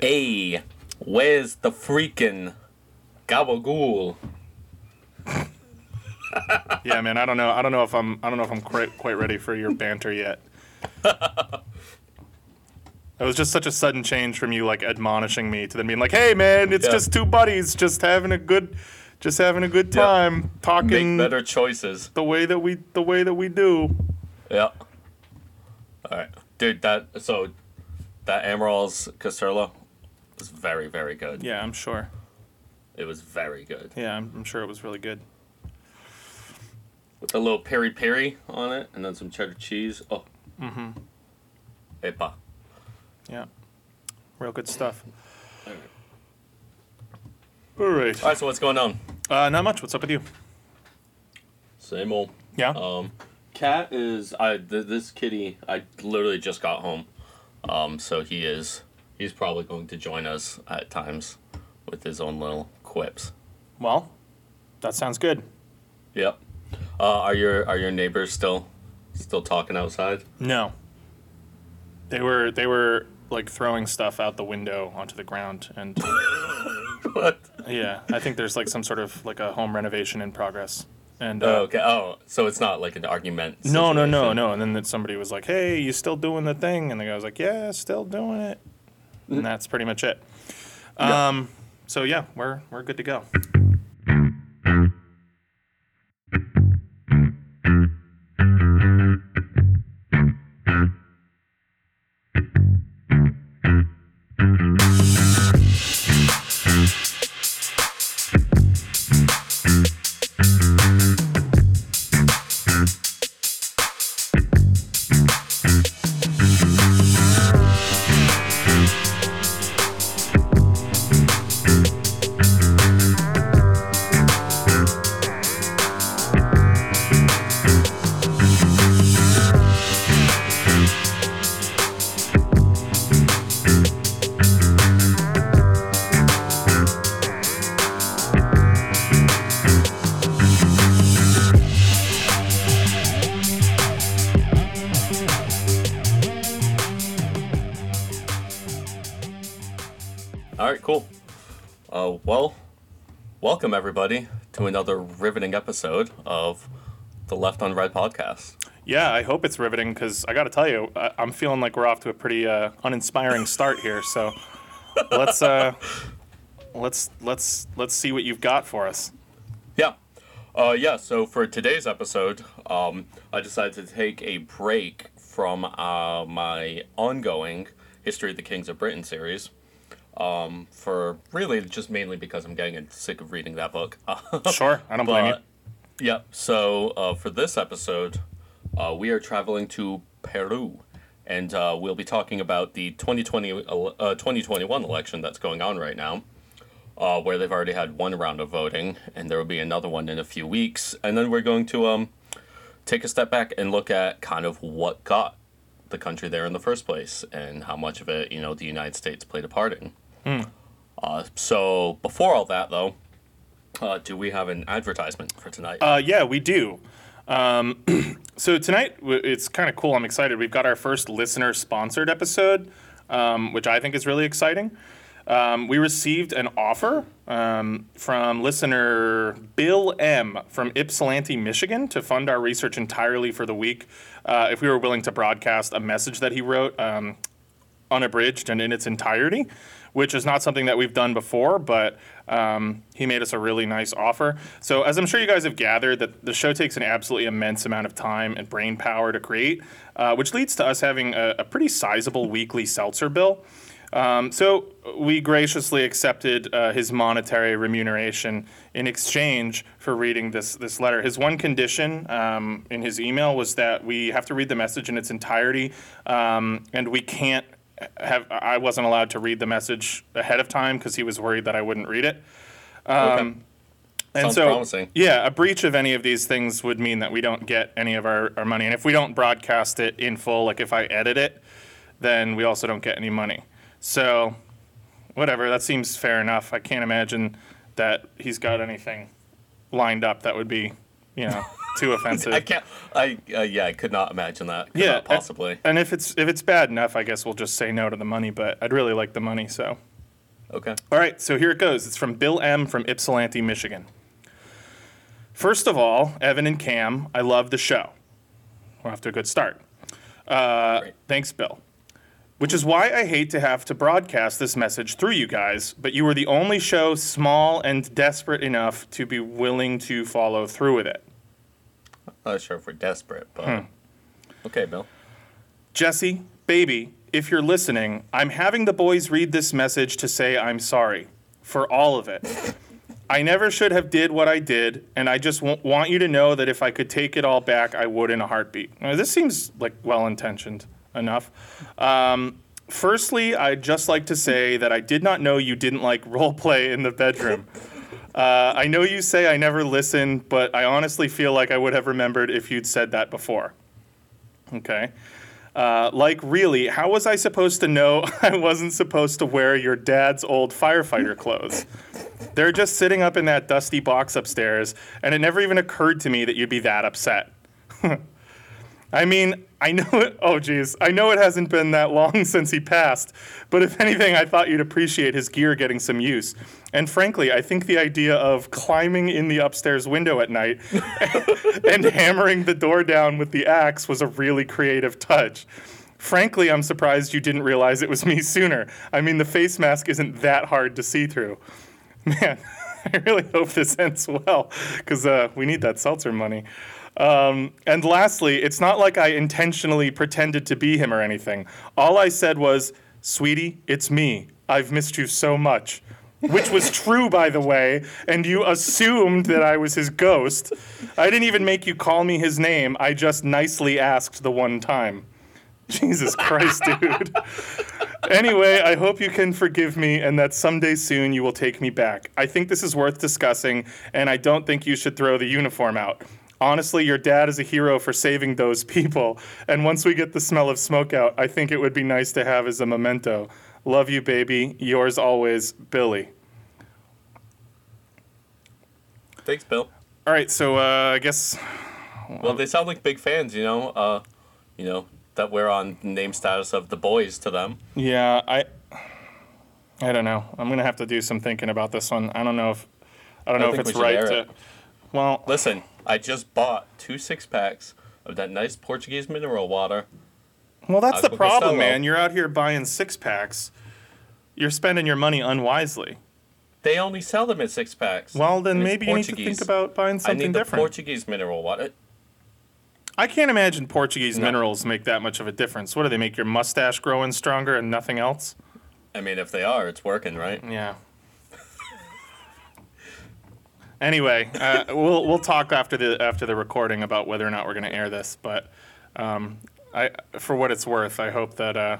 Hey, where's the freaking gabagool? Yeah, man. I don't know. I don't know if I'm. I don't know if I'm quite quite ready for your banter yet. It was just such a sudden change from you like admonishing me to then being like, "Hey, man, it's Yeah. just two buddies, just having a good, just having a good Yeah. time, Make talking better choices. the way that we the way that we do." Yeah. All right, dude. That so that Amaral's Caserla was very very good. Yeah, I'm sure. It was very good Yeah, I'm, I'm sure it was really good. with a little peri peri on it, and then some cheddar cheese. Oh. Mm-hmm. Epa. Yeah, real good stuff. All right. All right. So what's going on? Uh, not much. What's up with you? Same old. Yeah. Um, Cat is I th- this kitty. I literally just got home, um, so he is he's probably going to join us at times with his own little quips. well, that sounds good. Yep. Uh, are your are your neighbors still still talking outside? No. They were they were like throwing stuff out the window onto the ground and what? yeah, I think there's like some sort of like a home renovation in progress. And uh, Oh, okay. Oh, so it's not like an argument. no, no, no, no. And then that somebody was like, "Hey, you still doing the thing?" And the guy was like, "Yeah, still doing it." And that's pretty much it. Um so yeah, we're we're good to go. Welcome everybody to another riveting episode of the Left on Red podcast. Yeah, I hope it's riveting because I got to tell you, I, I'm feeling like we're off to a pretty uh, uninspiring start here. So let's uh, let's let's let's see what you've got for us. Yeah. Uh, yeah, so for today's episode, um, I decided to take a break from uh, my ongoing History of the Kings of Britain series. Um, for really just mainly because I'm getting sick of reading that book. Sure, I don't blame you. Yep. So uh, for this episode, uh, we are traveling to Peru, and uh, we'll be talking about the 2020 uh, 2021 election that's going on right now, uh, where they've already had one round of voting, and there will be another one in a few weeks, and then we're going to um, take a step back and look at kind of what got the country there in the first place, and how much of it you know the United States played a part in. Uh, so before all that, though. Uh, do we have an advertisement for tonight? Uh, yeah, we do. Um, so tonight it's kind of cool. I'm excited. We've got our first listener sponsored episode, um, which I think is really exciting. Um, we received an offer um, from listener Bill M. from Ypsilanti, Michigan, to fund our research entirely for the week. Uh, if we were willing to broadcast a message that he wrote um, unabridged and in its entirety, which is not something that we've done before, but um, he made us a really nice offer. So, as I'm sure you guys have gathered, that the show takes an absolutely immense amount of time and brain power to create, uh, which leads to us having a, a pretty sizable weekly seltzer bill. Um, so we graciously accepted uh, his monetary remuneration in exchange for reading this this letter. His one condition um, in his email was that we have to read the message in its entirety, um, and we can't have. I wasn't allowed to read the message ahead of time because he was worried that I wouldn't read it. Um, okay. And Sounds so, promising. yeah, a breach of any of these things would mean that we don't get any of our, our money. And if we don't broadcast it in full, like if I edit it, then we also don't get any money. So, whatever, that seems fair enough. I can't imagine that he's got anything lined up that would be, you know, too offensive. I can't. I uh, yeah, I could not imagine that. Could yeah, possibly. And if it's if it's bad enough, I guess we'll just say no to the money. But I'd really like the money, so Okay. All right, so here it goes. It's from Bill M. from Ypsilanti, Michigan. First of all, Evan and Cam, I love the show. We're off to a good start. Uh, thanks, Bill. Which is why I hate to have to broadcast this message through you guys, but you were the only show small and desperate enough to be willing to follow through with it. Not sure if we're desperate, but Hmm. okay, Bill. Jesse, baby, if you're listening, I'm having the boys read this message to say I'm sorry for all of it. I never should have did what I did, and I just w- want you to know that if I could take it all back, I would in a heartbeat. Now, this seems like well intentioned enough. Um, firstly, I'd just like to say that I did not know you didn't like role play in the bedroom. Uh, I know you say I never listen, but I honestly feel like I would have remembered if you'd said that before. Okay. Uh, like, really, how was I supposed to know I wasn't supposed to wear your dad's old firefighter clothes? They're just sitting up in that dusty box upstairs, and it never even occurred to me that you'd be that upset. I mean, I know it. Oh, geez. I know it hasn't been that long since he passed, but if anything, I thought you'd appreciate his gear getting some use. And frankly, I think the idea of climbing in the upstairs window at night and hammering the door down with the axe was a really creative touch. Frankly, I'm surprised you didn't realize it was me sooner. I mean, the face mask isn't that hard to see through. Man, I really hope this ends well because uh, we need that seltzer money. Um, and lastly, it's not like I intentionally pretended to be him or anything. All I said was, Sweetie, it's me. I've missed you so much. Which was true, by the way, and you assumed that I was his ghost. I didn't even make you call me his name. I just nicely asked the one time. Jesus Christ, dude. anyway, I hope you can forgive me and that someday soon you will take me back. I think this is worth discussing, and I don't think you should throw the uniform out. Honestly, your dad is a hero for saving those people, and once we get the smell of smoke out, I think it would be nice to have as a memento. Love you, baby. Yours always, Billy. Thanks, Bill. All right, so uh, I guess Well, they sound like big fans, you know. Uh, you know that we're on the name status of the boys to them. Yeah, I I don't know. I'm gonna have to do some thinking about this one. I don't know if I don't I know if it's right to. it. Well, Listen, I just bought two six packs of that nice Portuguese mineral water. well, that's the problem, man. You're out here buying six packs. You're spending your money unwisely. They only sell them in six packs. Well, then and it's maybe you need to Portuguese. think about buying I something need the different. Portuguese mineral water. I can't imagine Portuguese No. minerals make that much of a difference. What do they make your mustache growing stronger and nothing else? I mean, if they are, it's working, right? Yeah. Anyway, uh, we'll we'll talk after the after the recording about whether or not we're going to air this. But um, I, for what it's worth, I hope that uh,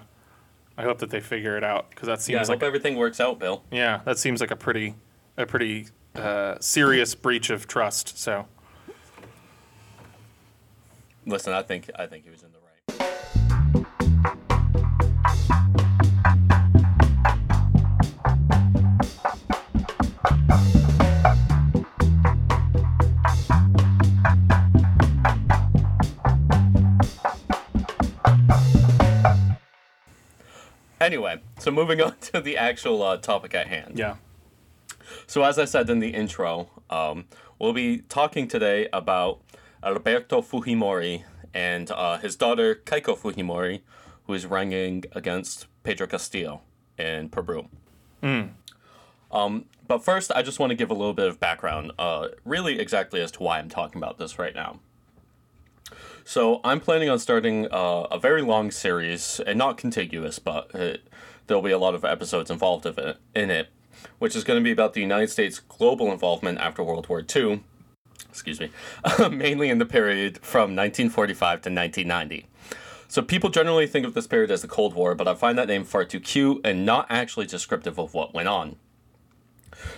I hope that they figure it out because that Yeah, I seems hope like everything works out, Bill. yeah, that seems like a pretty a pretty uh, serious breach of trust. So Listen, I think I think he was in the Anyway, so moving on to the actual uh, topic at hand. yeah, So, as I said in the intro, um, we'll be talking today about Alberto Fujimori and uh, his daughter Keiko Fujimori, who is running against Pedro Castillo in Peru. Um, but first, I just want to give a little bit of background, uh, really exactly as to why I'm talking about this right now. So I'm planning on starting uh, a very long series, and not contiguous, but it, there'll be a lot of episodes involved of it in it, which is going to be about the United States' global involvement after World War II. Excuse me, mainly in the period from 1945 to 1990. So people generally think of this period as the Cold War, but I find that name far too cute and not actually descriptive of what went on.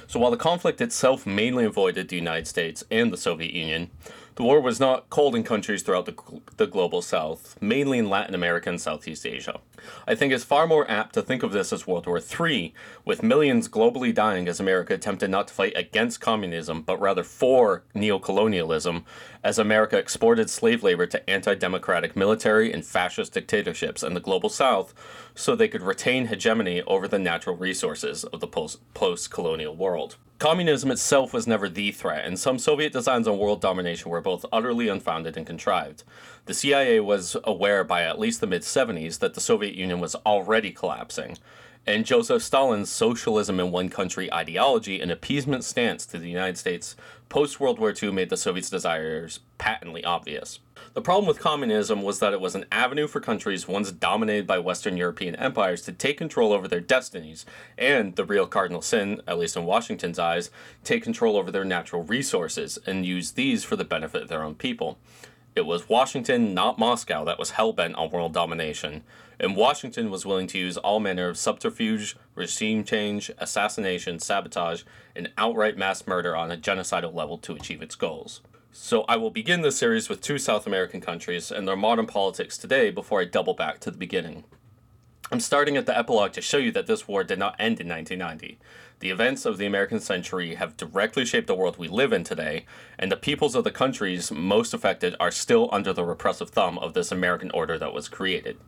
So while the conflict itself mainly avoided the United States and the Soviet Union, The war was not cold in countries throughout the, the global south, mainly in Latin America and Southeast Asia. I think it's far more apt to think of this as World War III, with millions globally dying as America attempted not to fight against communism, but rather for neocolonialism, as America exported slave labor to anti democratic military and fascist dictatorships in the global south so they could retain hegemony over the natural resources of the post colonial world. Communism itself was never the threat, and some Soviet designs on world domination were both utterly unfounded and contrived. The CIA was aware by at least the mid 70s that the Soviet Union was already collapsing, and Joseph Stalin's socialism in one country ideology and appeasement stance to the United States post World War II made the Soviets' desires patently obvious. The problem with communism was that it was an avenue for countries once dominated by Western European empires to take control over their destinies, and the real cardinal sin, at least in Washington's eyes, take control over their natural resources and use these for the benefit of their own people. It was Washington, not Moscow, that was hell bent on world domination, and Washington was willing to use all manner of subterfuge, regime change, assassination, sabotage, and outright mass murder on a genocidal level to achieve its goals. So I will begin this series with two South American countries and their modern politics today before I double back to the beginning. I'm starting at the epilogue to show you that this war did not end in 1990. The events of the American century have directly shaped the world we live in today, and the peoples of the countries most affected are still under the repressive thumb of this American order that was created.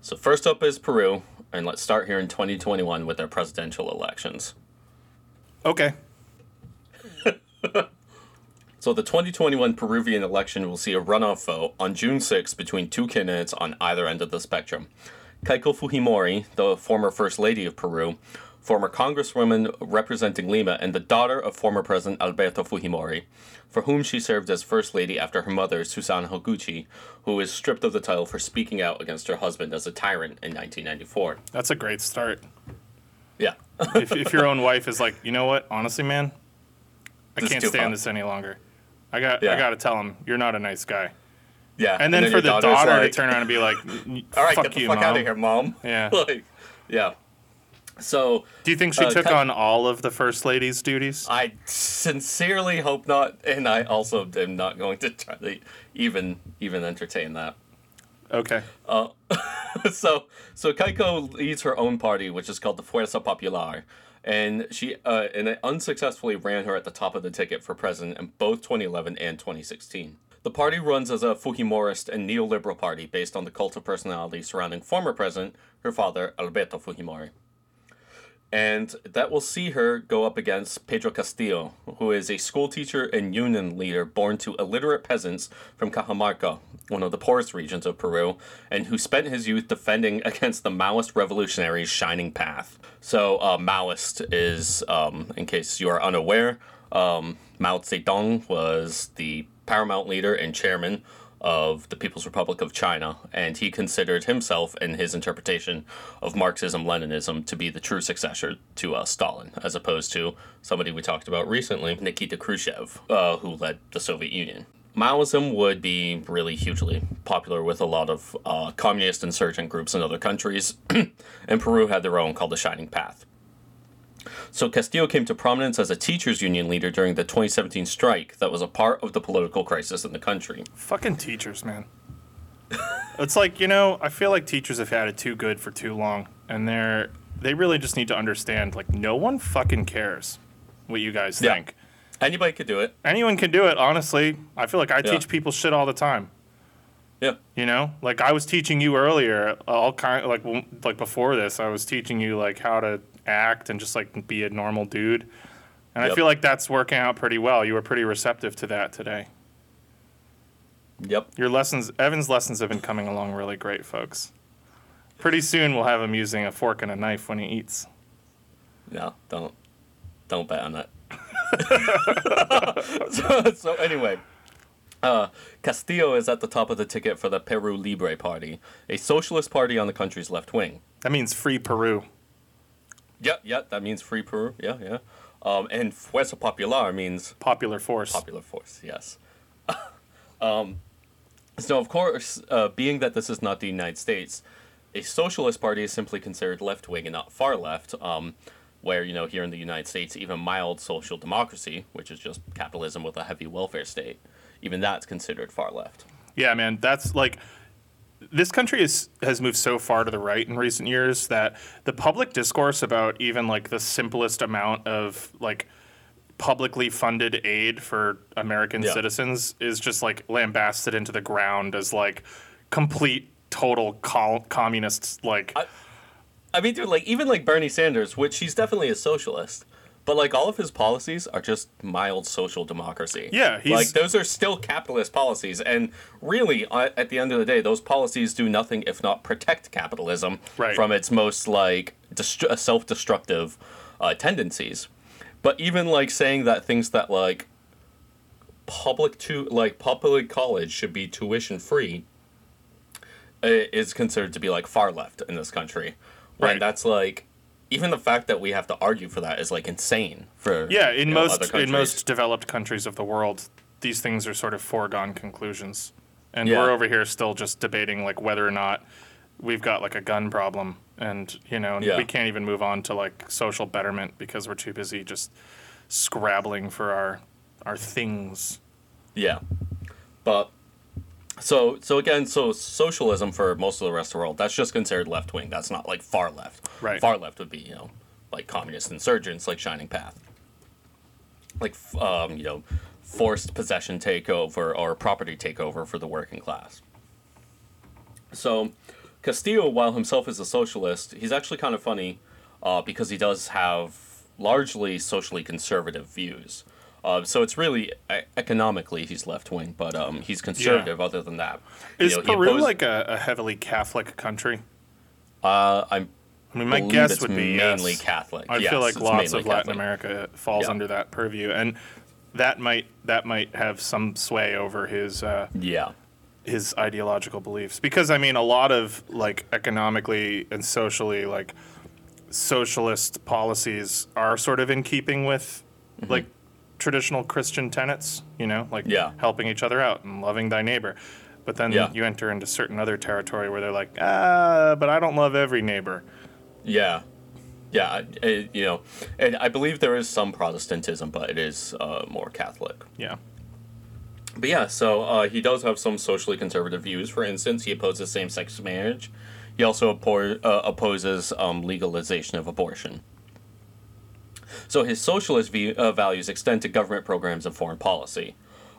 So, first up is Peru, and let's start here in 2021 with their presidential elections. Okay. So the 2021 Peruvian election will see a runoff vote on June 6 between two candidates on either end of the spectrum. Keiko Fujimori, the former First Lady of Peru, former Congresswoman representing Lima, and the daughter of former President Alberto Fujimori, for whom she served as First Lady after her mother, Susana Higuchi, who was stripped of the title for speaking out against her husband as a tyrant in 1994. That's a great start. Yeah. if, if your own wife is like, you know what, honestly, man, I this can't stand fun. this any longer. I got yeah. I got to tell him you're not a nice guy. Yeah. And then, and then for the daughter like, to turn around and be like, "All right, fuck get the you, fuck mom. out of here, mom." Yeah. like, yeah. So, do you think she uh, took on all of the first lady's duties? I sincerely hope not, and I also am not going to try to even even entertain that. Okay. Uh, so so Keiko leads her own party, which is called the Fuerza Popular, and she uh, and it unsuccessfully ran her at the top of the ticket for president in both 2011 and 2016. The party runs as a Fujimorist and neoliberal party based on the cult of personality surrounding former president, her father, Alberto Fujimori. And that will see her go up against Pedro Castillo, who is a school teacher and union leader born to illiterate peasants from Cajamarca, one of the poorest regions of Peru, and who spent his youth defending against the Maoist revolutionaries' shining path. So, uh, Maoist is, um, in case you are unaware, um, Mao Zedong was the paramount leader and chairman of the People's Republic of China, and he considered himself and his interpretation of Marxism Leninism to be the true successor to uh, Stalin, as opposed to somebody we talked about recently, Nikita Khrushchev, uh, who led the Soviet Union. Maoism would be really hugely popular with a lot of uh, communist insurgent groups in other countries, and Peru had their own called the Shining Path. So Castillo came to prominence as a teachers union leader during the 2017 strike that was a part of the political crisis in the country. Fucking teachers, man. it's like, you know, I feel like teachers have had it too good for too long and they're they really just need to understand like no one fucking cares what you guys yeah. think. Anybody could do it. Anyone can do it, honestly. I feel like I yeah. teach people shit all the time. Yeah. You know, like I was teaching you earlier, uh, all kind like like before this, I was teaching you like how to act and just like be a normal dude. And yep. I feel like that's working out pretty well. You were pretty receptive to that today. Yep. Your lessons, Evan's lessons have been coming along really great, folks. Pretty soon we'll have him using a fork and a knife when he eats. No, don't, don't bet on that. so, so, anyway, uh, Castillo is at the top of the ticket for the Peru Libre Party, a socialist party on the country's left wing. That means free Peru. Yeah, yeah, that means free Peru. Yeah, yeah. Um, and Fuerza Popular means popular force. Popular force, yes. um, so, of course, uh, being that this is not the United States, a socialist party is simply considered left wing and not far left. Um, where you know here in the United States, even mild social democracy, which is just capitalism with a heavy welfare state, even that's considered far left. Yeah, man, that's like this country is, has moved so far to the right in recent years that the public discourse about even like the simplest amount of like publicly funded aid for American Yeah. citizens is just like lambasted into the ground as like complete total col- communists like I- I mean, dude, like even like Bernie Sanders, which he's definitely a socialist, but like all of his policies are just mild social democracy. Yeah, he's- like those are still capitalist policies, and really, uh, at the end of the day, those policies do nothing if not protect capitalism Right. from its most like destru- uh, self-destructive uh, tendencies. But even like saying that things that like public to like public college should be tuition free is considered to be like far left in this country. When Right. that's like even the fact that we have to argue for that is like insane for yeah in you know, most in most developed countries of the world these things are sort of foregone conclusions and Yeah. we're over here still just debating like whether or not we've got like a gun problem and you know Yeah. we can't even move on to like social betterment because we're too busy just scrabbling for our our things Yeah. But so so again, so socialism for most of the rest of the world, that's just considered left wing. That's not like far left. Right. Far left would be, you know, like communist insurgents like Shining Path. Like um, you know, forced possession takeover or property takeover for the working class. So Castillo, while himself is a socialist, he's actually kind of funny uh, because he does have largely socially conservative views. Uh, so it's really economically he's left wing, but um, he's conservative. Other than that, is You know, peru oppose- like a, a heavily catholic country Uh, I'm i mean my guess would be mainly yes. Catholic. i Yes, feel like lots of latin america falls Yeah. under that purview and that might that might have some sway over his uh, Yeah, his ideological beliefs because i mean a lot of like economically and socially like socialist policies are sort of in keeping with like traditional christian tenets you know like Yeah. helping each other out and loving thy neighbor but then Yeah. you enter into certain other territory where they're like ah but i don't love every neighbor yeah, yeah. I- I- you know, and I believe there is some Protestantism, but it is uh, more Catholic. yeah But yeah, so uh, he does have some socially conservative views. For instance, he opposes same-sex marriage. He also uh, opposes um, legalization of abortion. So his socialist view, uh, values extend to government programs and foreign policy.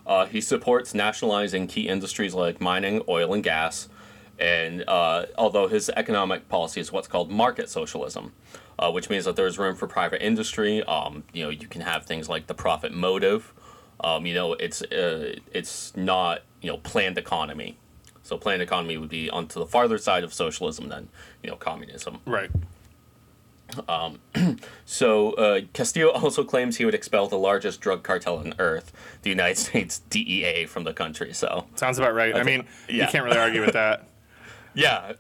Uh, he supports nationalizing key industries like mining, oil, and gas. And uh, although his economic policy is what's called market socialism, uh, which means that there's room for private industry. Um, you know, you can have things like the profit motive. Um, you know, it's uh, it's not you know planned economy. So planned economy would be onto the farther side of socialism than you know communism. right So uh, Castillo also claims he would expel the largest drug cartel on earth, the United States DEA, from the country. So. Sounds about right. I mean you can't really argue with that. Yeah,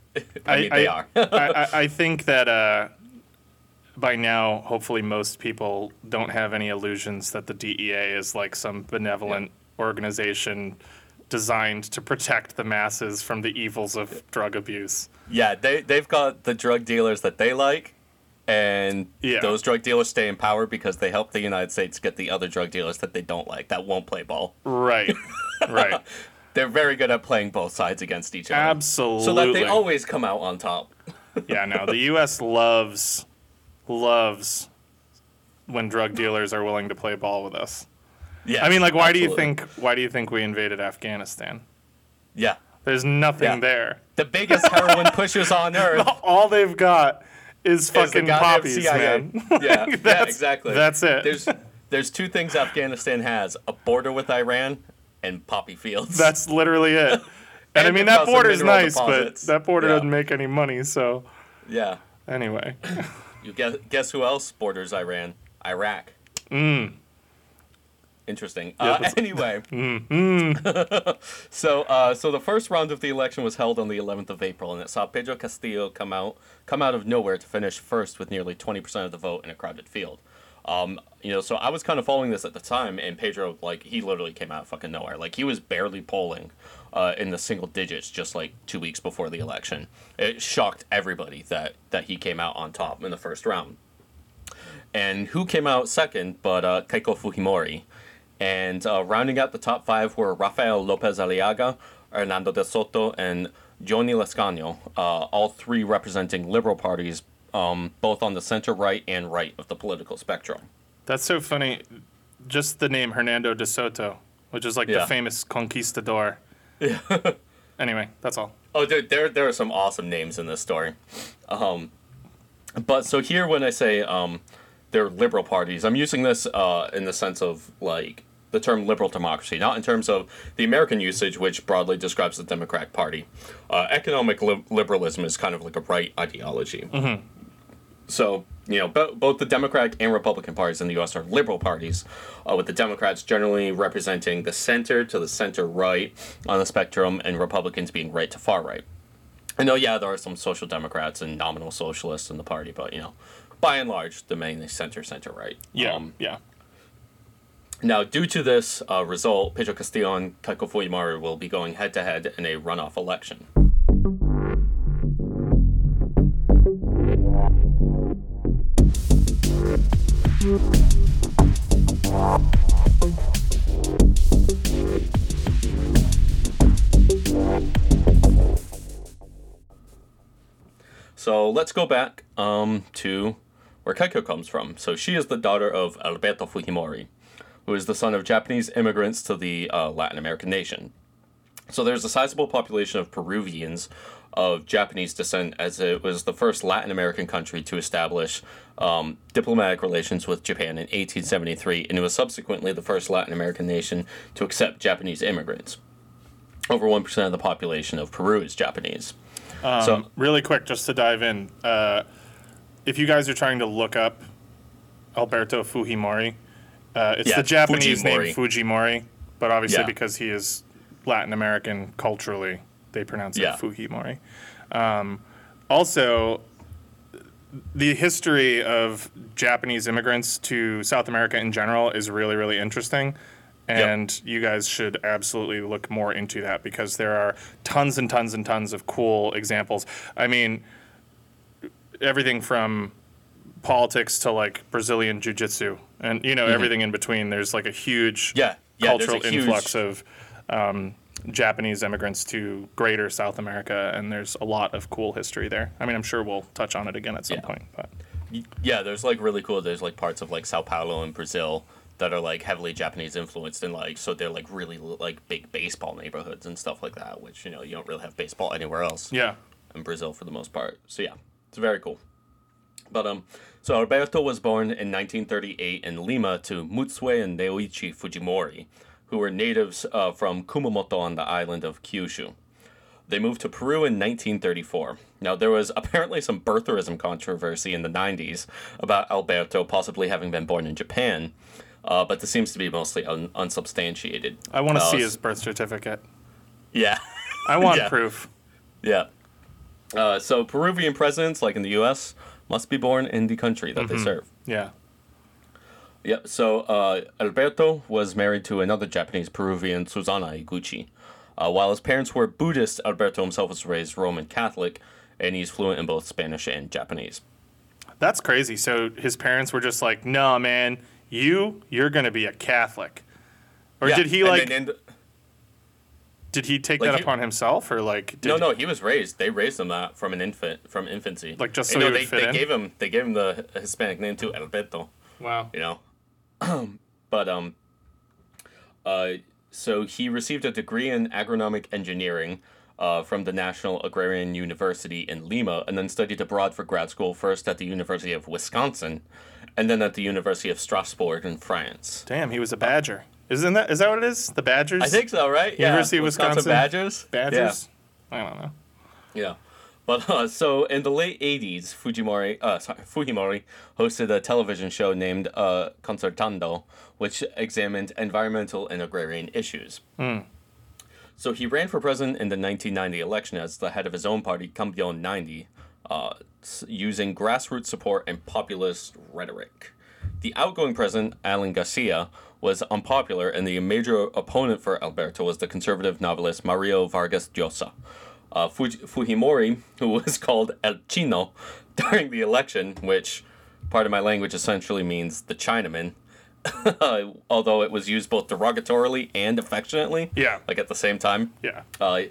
I, mean they are. I, I, I think that uh, by now, hopefully, most people don't have any illusions that the DEA is like some benevolent organization designed to protect the masses from the evils of drug abuse. yeah, they they've got the drug dealers that they like, and Yeah. those drug dealers stay in power because they help the United States get the other drug dealers that they don't like that won't play ball. Right. right. They're very good at playing both sides against each other. Absolutely. So that they always come out on top. yeah, no, the U.S. loves, loves when drug dealers are willing to play ball with us. Yeah. I mean, like, why do you think? Why do you think we invaded Afghanistan? Yeah. There's nothing Yeah. there. The biggest heroin pushers on earth. All they've got is fucking poppies, CIA. man. Yeah, yeah, That's- exactly. that's it. There's there's two things Afghanistan has: a border with Iran and poppy fields. That's literally it. And, I mean, that border is nice, deposits. but that border Yeah. doesn't make any money. So yeah. anyway, You guess guess who else borders Iran? Iraq. Mm. Interesting. Uh, anyway, so uh, so the first round of the election was held on the 11th of April, and it saw Pedro Castillo come out come out of nowhere to finish first with nearly 20% of the vote in a crowded field. Um, you know, so I was kind of following this at the time, and Pedro, like, he literally came out of fucking nowhere. Like, he was barely polling uh, in the single digits just like two weeks before the election. It shocked everybody that that he came out on top in the first round. And who came out second but uh, Keiko Fujimori? And uh, rounding out the top five were Rafael Lopez Aliaga, Hernando de Soto, and Yonhy Lescano, uh, all three representing liberal parties, um, both on the center right and right of the political spectrum. That's so funny. Just the name Hernando de Soto, which is like Yeah. the famous conquistador. Yeah. Anyway, that's all. Oh, dude, there there are some awesome names in this story. Um, but so here, when I say um, they're liberal parties, I'm using this uh, in the sense of like the term liberal democracy, not in terms of the American usage, which broadly describes the Democratic Party. Uh, economic li- liberalism is kind of like a right ideology. So, you know, bo- both the Democratic and Republican parties in the U.S. are liberal parties, uh, with the Democrats generally representing the center to the center right on the spectrum, and Republicans being right to far right. I know, yeah, there are some social democrats and nominal socialists in the party, but, you know, by and large, the main is center, center right. Yeah, Um, yeah. Now, due to this uh, result, Pedro Castillo and Keiko Fujimori will be going head to head in a runoff election. So let's go back um, to where Keiko comes from. So she is the daughter of Alberto Fujimori, who is the son of Japanese immigrants to the uh, Latin American nation. So there's a sizable population of Peruvians of Japanese descent, as it was the first Latin American country to establish um, diplomatic relations with Japan in 1873, and it was subsequently the first Latin American nation to accept Japanese immigrants. Over 1% of the population of Peru is Japanese. so, Really quick, just to dive in. Uh, if you guys are trying to look up Alberto Fujimori, uh, it's Yeah, the Japanese Fujimori. name Fujimori, but obviously Yeah. because he is Latin American culturally, they pronounce it Yeah. Fujimori. Um, also, the history of Japanese immigrants to South America in general is really, really interesting. And you guys should absolutely look more into that because there are tons and tons and tons of cool examples. I mean, everything from politics to like Brazilian jiu jitsu and, you know, everything in between. There's like a huge Mm-hmm. yeah, yeah, cultural a huge, influx of um, Japanese immigrants to greater South America, and there's a lot of cool history there. I mean, I'm sure we'll touch on it again at some Yeah. point, but Yeah, there's like really cool. There's like parts of like Sao Paulo in Brazil that are like heavily Japanese influenced and like so they're like really like big baseball neighborhoods and stuff like that, which you know you don't really have baseball anywhere else yeah. in Brazil for the most part. So yeah, it's very cool. But um, so Alberto was born in 1938 in Lima to Mutsue and Naoichi Fujimori, who were natives uh, from Kumamoto on the island of Kyushu. They moved to Peru in 1934. Now, there was apparently some birtherism controversy in the 90s about Alberto possibly having been born in Japan, uh, but this seems to be mostly un- unsubstantiated. I want to Uh, see his birth certificate. Yeah. I want Yeah. proof. Yeah. Uh, so Peruvian presidents, like in the U.S., must be born in the country that they serve. Yeah. Yeah. So uh, Alberto was married to another Japanese Peruvian, Susana Higuchi. Uh, while his parents were Buddhist, Alberto himself was raised Roman Catholic, and he's fluent in both Spanish and Japanese. That's crazy. So his parents were just like, "No, man, you you're going to be a Catholic." Or Yeah, did he and like then in the- did he take like that he- upon himself or like did no, no, he was raised. They raised him that from an infant, from infancy. Like, just so no, he they, they gave him they gave him the Hispanic name too, Alberto. Wow. you know. but um, uh, so he received a degree in agronomic engineering uh, from the National Agrarian University in Lima, and then studied abroad for grad school first at the University of Wisconsin, and then at the University of Strasbourg in France. Damn, he was a Badger. Isn't that is that what it is? The Badgers? I think so, right? University yeah. of Wisconsin Badgers. Badgers? I don't know. Yeah. yeah. But uh, so in the late '80s, Fujimori, uh, sorry, Fujimori hosted a television show named uh, Concertando, which examined environmental and agrarian issues. So he ran for president in the 1990 election as the head of his own party, Cambio 90, uh, using grassroots support and populist rhetoric. The outgoing president, Alan Garcia, was unpopular, and the major opponent for Alberto was the conservative novelist Mario Vargas Llosa. Uh, Fuj- Fujimori, who was called El Chino during the election, which, part of my language, essentially means the Chinaman, although it was used both derogatorily and affectionately. Yeah. Like at the same time. Yeah. Uh,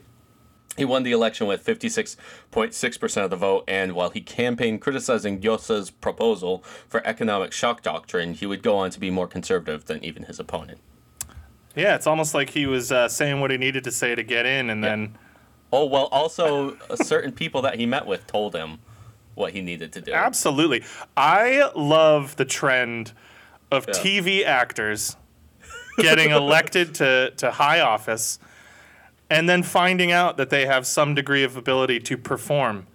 he won the election with 56.6% of the vote, and while he campaigned criticizing Llosa's proposal for economic shock doctrine, he would go on to be more conservative than even his opponent. Yeah, it's almost like he was uh, saying what he needed to say to get in, and then Oh, well, also, uh, certain people that he met with told him what he needed to do. absolutely. I love the trend of Yeah. TV actors getting elected to, to high office and then finding out that they have some degree of ability to perform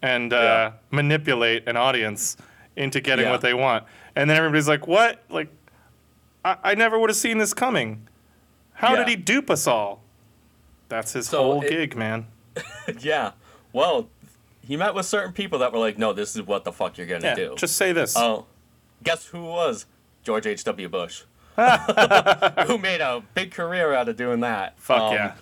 and uh, Yeah. manipulate an audience into getting Yeah. what they want. And then everybody's like, what? Like, I, I never would have seen this coming. How Yeah. did he dupe us all? That's his So whole it- gig, man. yeah. Well, he met with certain people that were like, no, this is what the fuck you're going to Yeah, do. just say this. Oh, guess who was? George H.W. Bush. who made a big career out of doing that. Fuck Um, yeah.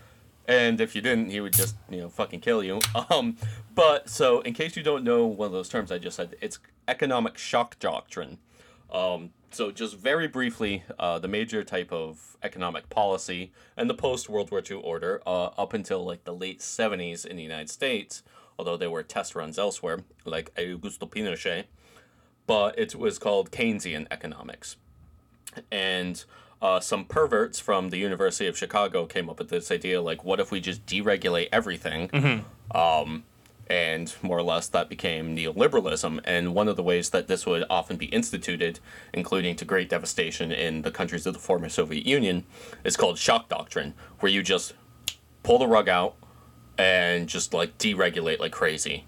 And if you didn't, he would just, you know, fucking kill you. Um, but so, in case you don't know one of those terms I just said, it's economic shock doctrine. Um, so, just very briefly, uh, the major type of economic policy and the post World War II order uh, up until like the late 70s in the United States, although there were test runs elsewhere, like Augusto Pinochet, but it was called Keynesian economics. And uh, some perverts from the University of Chicago came up with this idea like, what if we just deregulate everything? Um, and more or less that became neoliberalism. And one of the ways that this would often be instituted, including to great devastation in the countries of the former Soviet Union, is called shock doctrine, where you just pull the rug out and just like deregulate like crazy.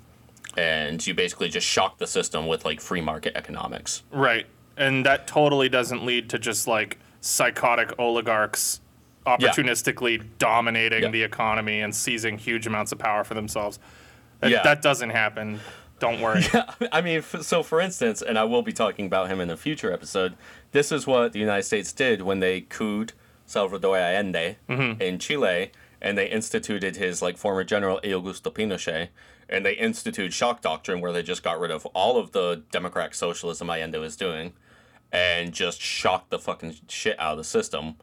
And you basically just shock the system with like free market economics. Right. And that totally doesn't lead to just like psychotic oligarchs opportunistically dominating Yeah. the economy and seizing huge amounts of power for themselves. That, Yeah. that doesn't happen. Don't worry. Yeah, I mean, f- so for instance, and I will be talking about him in a future episode, this is what the United States did when they couped Salvador Allende mm-hmm. in Chile and they instituted his like former general Augusto Pinochet and they instituted shock doctrine where they just got rid of all of the democratic socialism Allende was doing and just shocked the fucking shit out of the system.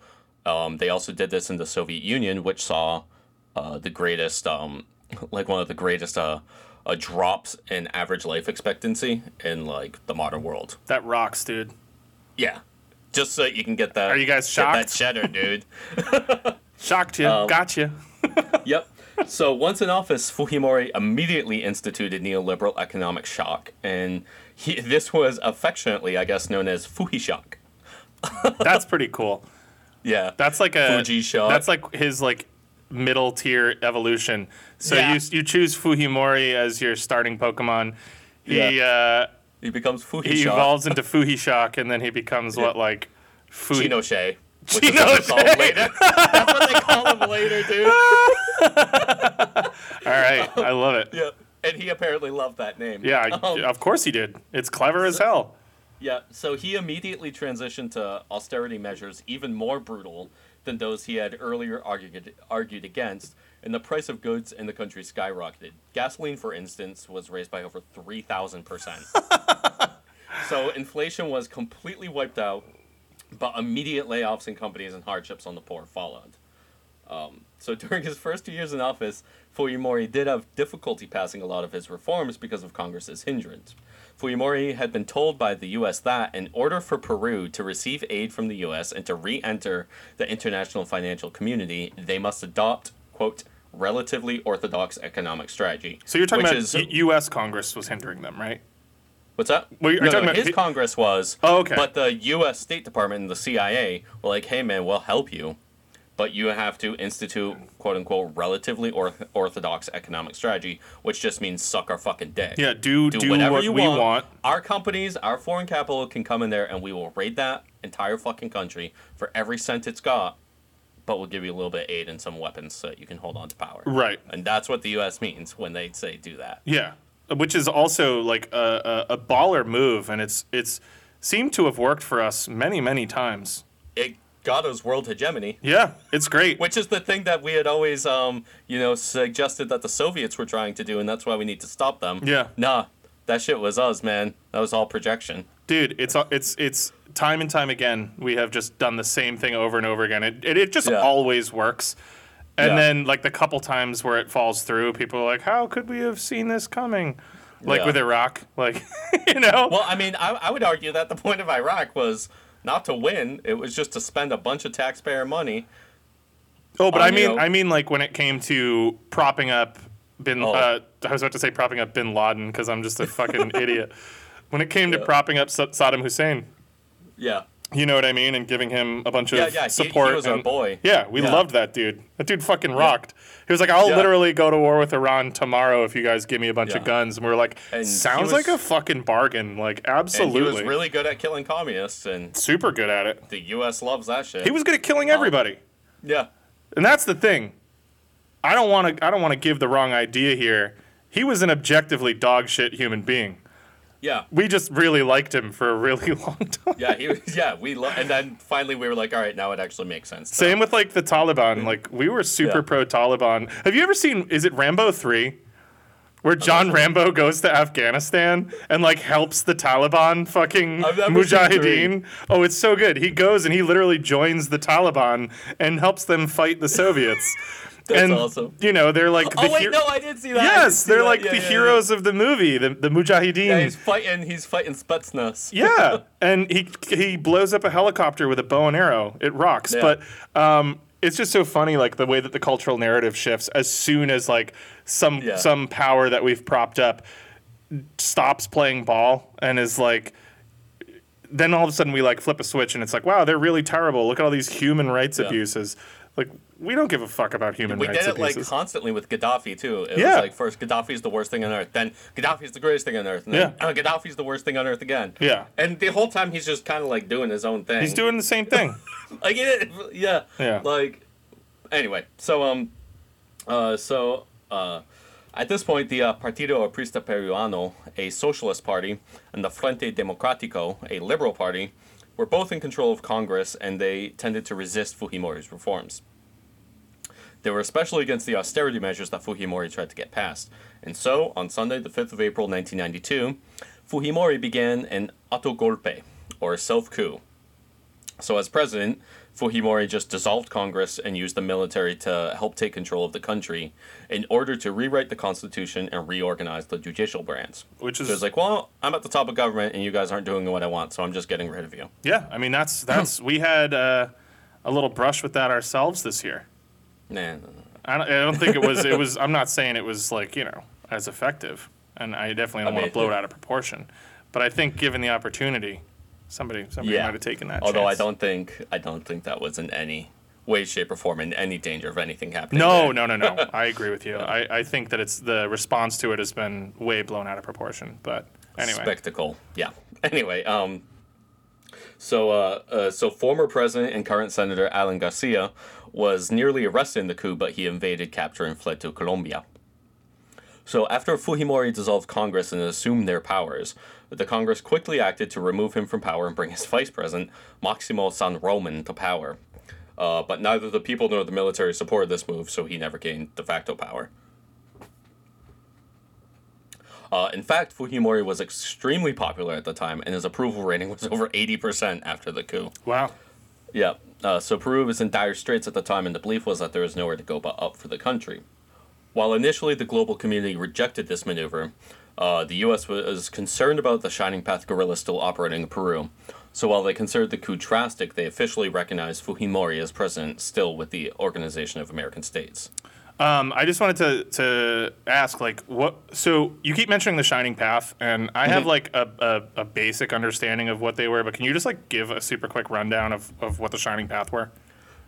Um, they also did this in the Soviet Union, which saw uh, the greatest, um, like one of the greatest uh, uh, drops in average life expectancy in like the modern world. that rocks, dude. Yeah, just so you can get that. Are you guys shocked? that cheddar, dude? Shocked you. Um, gotcha. yep. So once in office, Fujimori immediately instituted neoliberal economic shock, and he, this was affectionately, I guess, known as Fuji shock. That's pretty cool. Yeah. That's like a Fuji shock. That's like his like middle tier evolution. So Yeah. you you choose Fujimori as your starting Pokemon. He uh, he becomes Fuji he shock. evolves into Fuhi Shock, and then he becomes what like Fuhi. Pinochet. Which is what they call him later. That's what they call him later, dude. All right, I love it. Yeah. And he apparently loved that name. Yeah, Um, of course he did. It's clever as hell. Yeah, so he immediately transitioned to austerity measures even more brutal than those he had earlier argued, argued against, and the price of goods in the country skyrocketed. Gasoline, for instance, was raised by over 3,000%. so inflation was completely wiped out, but immediate layoffs in companies and hardships on the poor followed. Um, so during his first two years in office, Fujimori did have difficulty passing a lot of his reforms because of Congress's hindrance. Fujimori had been told by the U.S. that in order for Peru to receive aid from the U.S. and to re-enter the international financial community, they must adopt, quote, relatively orthodox economic strategy. So you're talking about is, U.S. Congress was hindering them, right? What's that? Well, no, talking no, about his hi- Congress was. Oh, okay. But the U.S. State Department and the CIA were like, "Hey, man, we'll help you, but you have to institute quote unquote relatively orth- orthodox economic strategy, which just means suck our fucking dick. Yeah, do do, do, whatever what you we want. want. Our companies, our foreign capital can come in there, and we will raid that entire fucking country for every cent it's got." But we'll give you a little bit of aid and some weapons so that you can hold on to power. Right. And that's what the U.S. means when they say do that. Yeah, which is also like a, a, a baller move, and it's it's seemed to have worked for us many many times. It got us world hegemony. Yeah, it's great. Which is the thing that we had always, um, you know, suggested that the Soviets were trying to do, and that's why we need to stop them. Yeah. Nah, that shit was us, man. That was all projection. dude it's it's it's time and time again, we have just done the same thing over and over again. It it, it just Yeah. always works. And Yeah. then like the couple times where it falls through, people are like, "How could we have seen this coming?" Like Yeah. with Iraq, like you know. Well, I mean, I, I would argue that the point of Iraq was not to win; it was just to spend a bunch of taxpayer money. oh, but um, I you mean, know- I mean, like when it came to propping up Bin. Oh. Uh, I was about to say propping up Bin Laden because I'm just a fucking idiot. When it came to propping up Sa- Saddam Hussein, Yeah, you know what I mean, and giving him a bunch of yeah, yeah. He, support. he was our boy. Yeah, we Yeah. loved that dude. That dude fucking rocked. He was like, "I'll Yeah. literally go to war with Iran tomorrow if you guys give me a bunch of guns." And we were like, And "Sounds was- like a fucking bargain." Like, absolutely, he was really good at killing communists, and super good at it. the U.S. loves that shit. He was good at killing everybody, yeah, and that's the thing. I don't want to. I don't want to give the wrong idea here. He was an objectively dog shit human being. Yeah, We just really liked him for a really long time. yeah. He was. Yeah, we lo- and then finally we were like, all right, now it actually makes sense. So- Same with like the Taliban. Mm-hmm. Like we were super Yeah. pro Taliban. Have you ever seen? Is it Rambo three? Where John Rambo goes to Afghanistan and like helps the Taliban fucking I've never seen Mujahideen. Oh, it's so good. He goes and he literally joins the Taliban and helps them fight the Soviets. That's and awesome. you know they're like the Oh wait, hero- no, I did see that. Yes, they're that. like Yeah, the yeah, yeah. heroes of the movie, the the Mujahideen. Yeah, he's fighting. He's fighting Spetsnaz. Yeah, and he he blows up a helicopter with a bow and arrow. It rocks. Yeah. But um, it's just so funny, like the way that the cultural narrative shifts as soon as like some Yeah. some power that we've propped up stops playing ball and is like. Then all of a sudden we like flip a switch and it's like, wow, they're really terrible. Look at all these human rights Yeah. abuses. Like we don't give a fuck about human We rights We did it like constantly with Gaddafi too. It Yeah. was like first Gaddafi's the worst thing on earth, then Gaddafi's the greatest thing on earth, and then Yeah. uh, Gaddafi's the worst thing on earth again. Yeah. And the whole time he's just kind of like doing his own thing. He's doing the same thing. like it, yeah. Yeah. Like anyway, so um, uh, so uh, at this point, the uh, Partido Aprista Peruano, a socialist party, and the Frente Democrático, a liberal party, were both in control of Congress, and they tended to resist Fujimori's reforms. They were especially against the austerity measures that Fujimori tried to get passed. And so, on Sunday, the 5th of April 1992, Fujimori began an autogolpe, or self coup. So, as president, Fujimori just dissolved Congress and used the military to help take control of the country in order to rewrite the constitution and reorganize the judicial branch. Which is So it's like, well, I'm at the top of government and you guys aren't doing what I want, so I'm just getting rid of you. yeah, I mean that's that's we had uh, a little brush with that ourselves this year. Nah, no, no. I don't, I don't think it was. It was. I'm not saying it was like you know as effective, and I definitely don't I want mean- to blow it out of proportion. But I think given the opportunity, somebody somebody Yeah. might have taken that. Although I don't think I don't think that was in any way, shape, or form in any danger of anything happening. No, there. no, no, no. I agree with you. I, I think that it's the response to it has been way blown out of proportion. But anyway, spectacle. Yeah. Anyway, um, so uh, uh, so former president and current senator Alan Garcia was nearly arrested in the coup, but he evaded capture and fled to Colombia. So after Fujimori dissolved Congress and assumed their powers, the Congress quickly acted to remove him from power and bring his vice president, Maximo San Roman, to power. Uh, but neither the people nor the military supported this move, so he never gained de facto power. Uh, in fact, Fujimori was extremely popular at the time, and his approval rating was over 80% after the coup. wow. Yeah. Uh, so Peru was in dire straits at the time, and the belief was that there was nowhere to go but up for the country. While initially the global community rejected this maneuver, uh, the U.S. was concerned about the Shining Path guerrillas still operating in Peru. So while they considered the coup drastic, they officially recognized Fujimori as president, still with the Organization of American States. Um, I just wanted to to ask, like, what? So you keep mentioning the Shining Path, and I have Mhm. like a, a, a basic understanding of what they were, but can you just like give a super quick rundown of, of what the Shining Path were?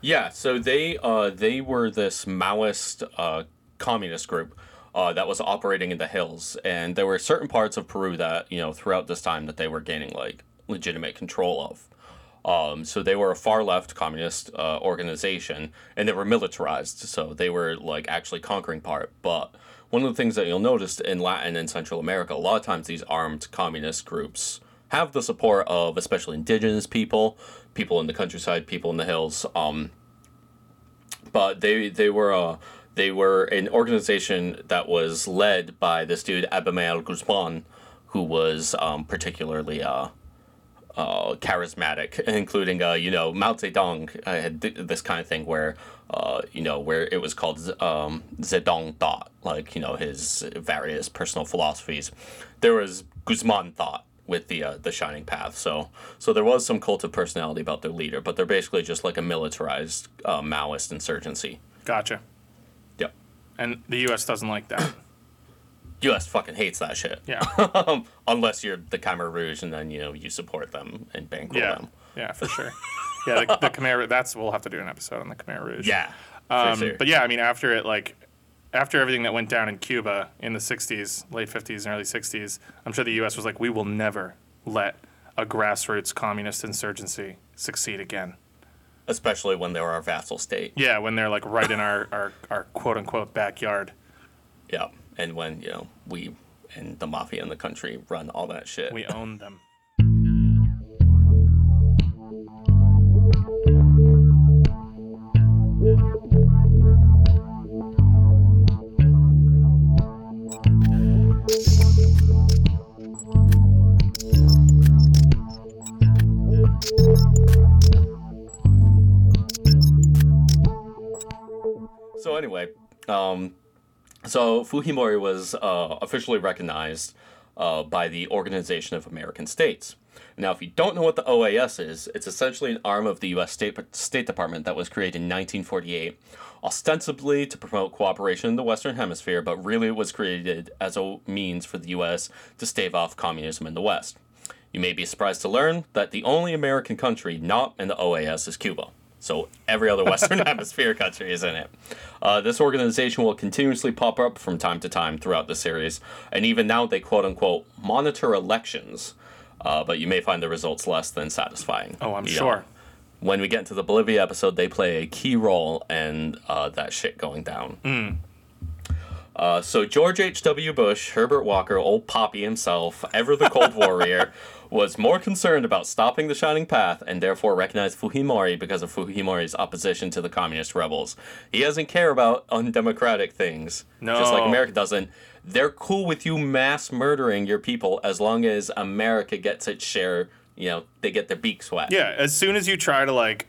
Yeah, so they uh, they were this Maoist uh, communist group uh, that was operating in the hills, and there were certain parts of Peru that you know throughout this time that they were gaining like legitimate control of. Um, so they were a far left communist uh, organization, and they were militarized. So they were like actually conquering part. But one of the things that you'll notice in Latin and Central America, a lot of times these armed communist groups have the support of especially indigenous people, people in the countryside, people in the hills. Um, but they they were uh, they were an organization that was led by this dude Abimael Guzman, who was um, particularly uh, uh, charismatic, including uh, you know Mao Zedong uh, had th- this kind of thing where uh, you know where it was called um, Zedong thought, like you know his various personal philosophies. There was Guzman thought with the uh, the Shining Path. So so there was some cult of personality about their leader, but they're basically just like a militarized uh, Maoist insurgency. Gotcha. Yep. And the U.S. doesn't like that. U.S. fucking hates that shit. Yeah. um, unless you're the Khmer Rouge and then you know you support them and bankroll Yeah. them. Yeah, for sure. Yeah, the, the Khmer. That's we'll have to do an episode on the Khmer Rouge. Yeah. for Um, sure. But yeah, I mean, after it, like, after everything that went down in Cuba in the '60s, late '50s and early '60s, I'm sure the U.S. was like, we will never let a grassroots communist insurgency succeed again. especially when they were our vassal state. Yeah, when they're like right in our our, our quote unquote backyard. Yeah, and when you know we and the mafia in the country run all that shit. We own them. So anyway, um, so Fujimori was uh, officially recognized uh, by the Organization of American States. Now, if you don't know what the OAS is, it's essentially an arm of the U.S. State State Department that was created in 1948, ostensibly to promote cooperation in the Western Hemisphere, but really it was created as a means for the U.S. to stave off communism in the West. You may be surprised to learn that the only American country not in the OAS is Cuba. So every other Western Hemisphere country is in it. Uh, this organization will continuously pop up from time to time throughout the series, and even now they quote unquote monitor elections, uh, but you may find the results less than satisfying. Oh, I'm You sure. know, when we get into the Bolivia episode, they play a key role in uh, that shit going down. Uh, so George H.W. Bush, Herbert Walker, old Poppy himself, ever the Cold Warrior, was more concerned about stopping the Shining Path and therefore recognized Fujimori because of Fujimori's opposition to the communist rebels. He doesn't care about undemocratic things, No. just like America doesn't. They're cool with you mass murdering your people as long as America gets its share. You know, they get their beaks wet. Yeah, as soon as you try to like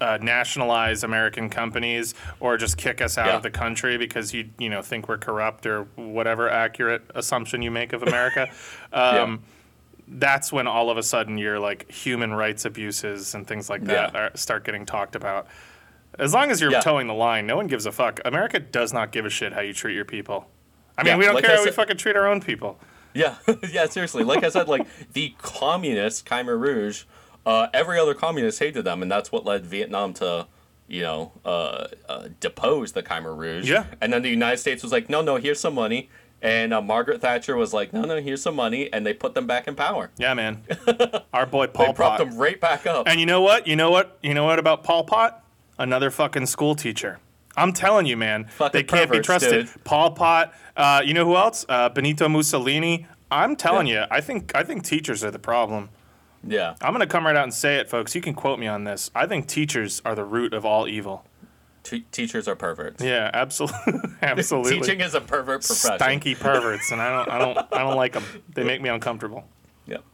uh, nationalize American companies or just kick us out Yeah. of the country because you you know think we're corrupt or whatever accurate assumption you make of America, um, that's when all of a sudden your like human rights abuses and things like that Yeah. are, start getting talked about. As long as you're Yeah. toeing the line, no one gives a fuck. America does not give a shit how you treat your people. I mean, Yeah, we don't like care I how we fucking treat our own people. Yeah, yeah, seriously. Like I said, like the communists, Khmer Rouge, uh, every other communist hated them, and that's what led Vietnam to, you know, uh, uh, depose the Khmer Rouge. Yeah. And then the United States was like, no, no, here's some money. And uh, Margaret Thatcher was like, no, no, here's some money, and they put them back in power. Yeah, man. Our boy Pol They propped Pot. them right back up. And you know what? You know what? You know what about Pol Pot? Another fucking school teacher. I'm telling you, man. Fucking they can't be trusted. dude. Pol Pot. Uh, you know who else? Uh, Benito Mussolini. I'm telling you, I think I think teachers are the problem. yeah. I'm gonna come right out and say it, folks. You can quote me on this. I think teachers are the root of all evil. Te- teachers are perverts. Yeah, absolutely, absolutely. Teaching is a pervert profession. stanky perverts, and I don't, I don't, I don't like them. They make me uncomfortable. Yep.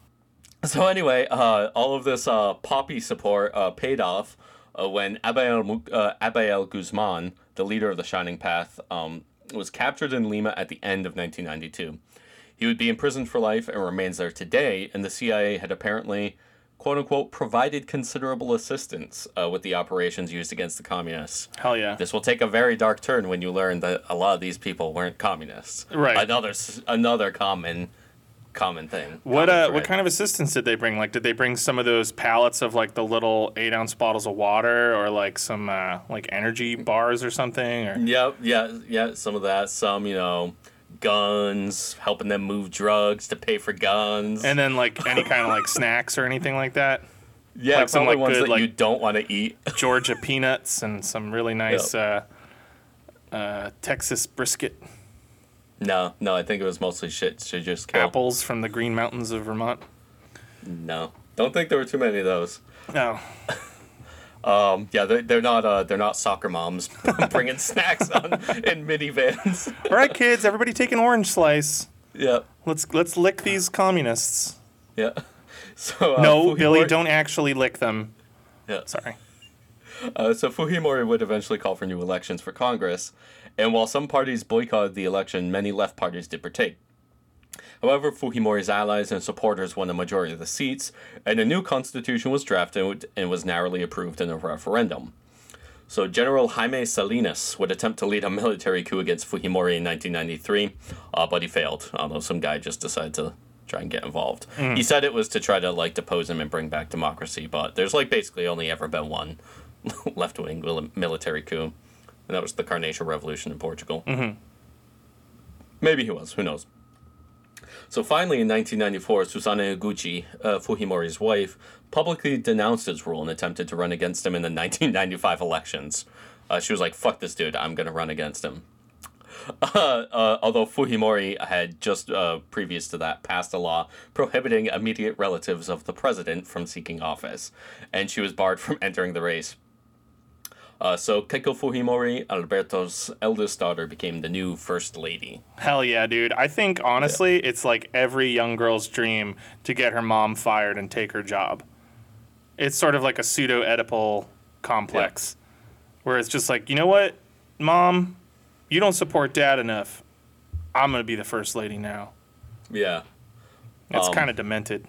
So anyway, uh, all of this uh, poppy support uh, paid off uh, when Abael, uh, Abael Guzman, the leader of the Shining Path, um, was captured in Lima at the end of 1992. He would be imprisoned for life and remains there today, and the CIA had apparently, quote unquote, provided considerable assistance uh, with the operations used against the communists. Hell yeah. This will take a very dark turn when you learn that a lot of these people weren't communists. Right. Another another common common thing. What common uh, what kind of assistance did they bring? Like, did they bring some of those pallets of like the little eight ounce bottles of water, or like some uh, like energy bars or something? Or Yep, yeah, yeah, some of that. Some, you know, guns, helping them move drugs to pay for guns. and then like any kind of like snacks or anything like that. yeah, like some, like, ones good, that like- you don't want to eat. Georgia peanuts and some really nice uh, uh, Texas brisket No, no, I think it was mostly shit to just apples from the Green Mountains of Vermont. No, don't think there were too many of those. No, Um, yeah, they're, they're not uh, they're not soccer moms bringing snacks on in minivans. all right, kids, everybody take an orange slice. yeah, Let's let's lick these communists. yeah. So uh, No, Billy, don't actually lick them. Yeah. Sorry. Uh, so Fujimori would eventually call for new elections for Congress, and while some parties boycotted the election, many left parties did partake. However, Fujimori's allies and supporters won a majority of the seats, and a new constitution was drafted and was narrowly approved in a referendum. So General Jaime Salinas would attempt to lead a military coup against Fujimori in 1993, uh, but he failed. Although some guy just decided to try and get involved. He said it was to try to like depose him and bring back democracy, but there's like basically only ever been one left-wing military coup, and that was the Carnation Revolution in Portugal. Maybe he was. Who knows? So finally, in 1994, Susana Higuchi, uh, Fujimori's wife, publicly denounced his rule and attempted to run against him in the 1995 elections. Uh, she was like, "Fuck this dude! I'm gonna run against him." Uh, uh, although Fujimori had just uh, previous to that passed a law prohibiting immediate relatives of the president from seeking office, and she was barred from entering the race. Uh, so Keiko Fujimori, Alberto's eldest daughter, became the new first lady. Hell yeah, dude. I think honestly, it's like every young girl's dream to get her mom fired and take her job. It's sort of like a pseudo Oedipal complex, where it's just like, you know what, mom, you don't support dad enough. I'm gonna be the first lady now. Yeah, It's Um, kind of demented.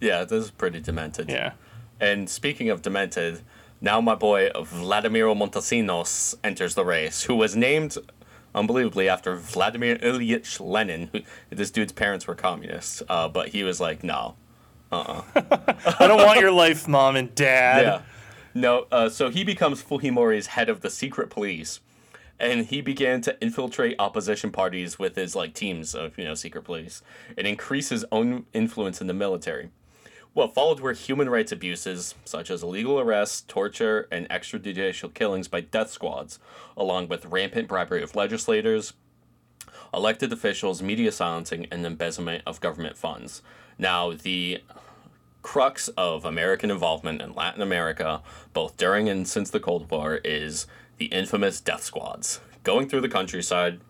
yeah, this is pretty demented. Yeah. And speaking of demented, now my boy Vladimiro Montesinos enters the race, who was named unbelievably after Vladimir Ilyich Lenin. Who, this dude's parents were communists, uh, but he was like, no. uh, I don't want your life, mom and dad. Yeah. No, uh, so he becomes Fujimori's head of the secret police. And he began to infiltrate opposition parties with his like teams of you know secret police and increase his own influence in the military. What followed were human rights abuses, such as illegal arrests, torture, and extrajudicial killings by death squads, along with rampant bribery of legislators, elected officials, media silencing, and embezzlement of government funds. Now, the crux of American involvement in Latin America, both during and since the Cold War, is the infamous death squads going through the countryside,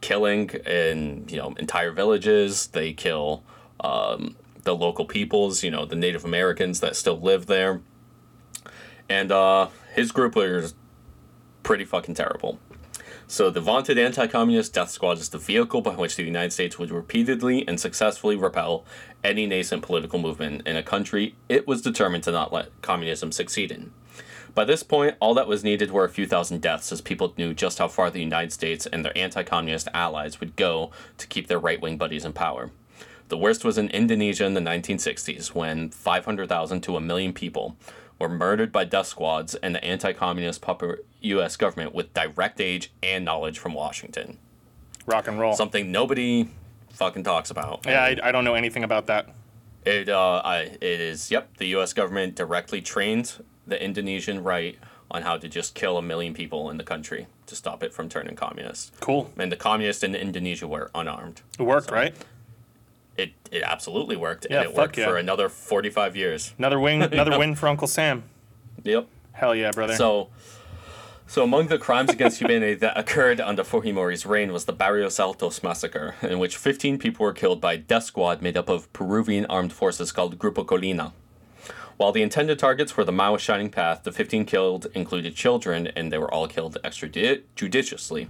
killing in you know entire villages. They kill um, the local peoples, you know the Native Americans that still live there, and uh, his group was pretty fucking terrible. So the vaunted anti-communist death squad is the vehicle by which the United States would repeatedly and successfully repel any nascent political movement in a country it was determined to not let communism succeed in. By this point, all that was needed were a few thousand deaths, as people knew just how far the United States and their anti-communist allies would go to keep their right-wing buddies in power. The worst was in Indonesia in the 1960s, when 500,000 to a million people were murdered by death squads and the anti-communist puppet U.S. government with direct aid and knowledge from Washington. Rock and roll. Something nobody fucking talks about. yeah, I, I don't know anything about that. It uh, I, it is yep. The U.S. government directly trained the Indonesian right on how to just kill a million people in the country to stop it from turning communist. Cool. And the communists in Indonesia were unarmed. It worked, right? It it absolutely worked, Yeah, and it worked yeah. for another forty five years. Another win. Another win for Uncle Sam. Yep. Hell yeah, brother. So, so among the crimes against humanity that occurred under Fujimori's reign was the Barrios Altos massacre, in which 15 people were killed by a death squad made up of Peruvian armed forces called Grupo Colina. While the intended targets were the Maoist Shining Path, the 15 killed included children, and they were all killed extrajudiciously.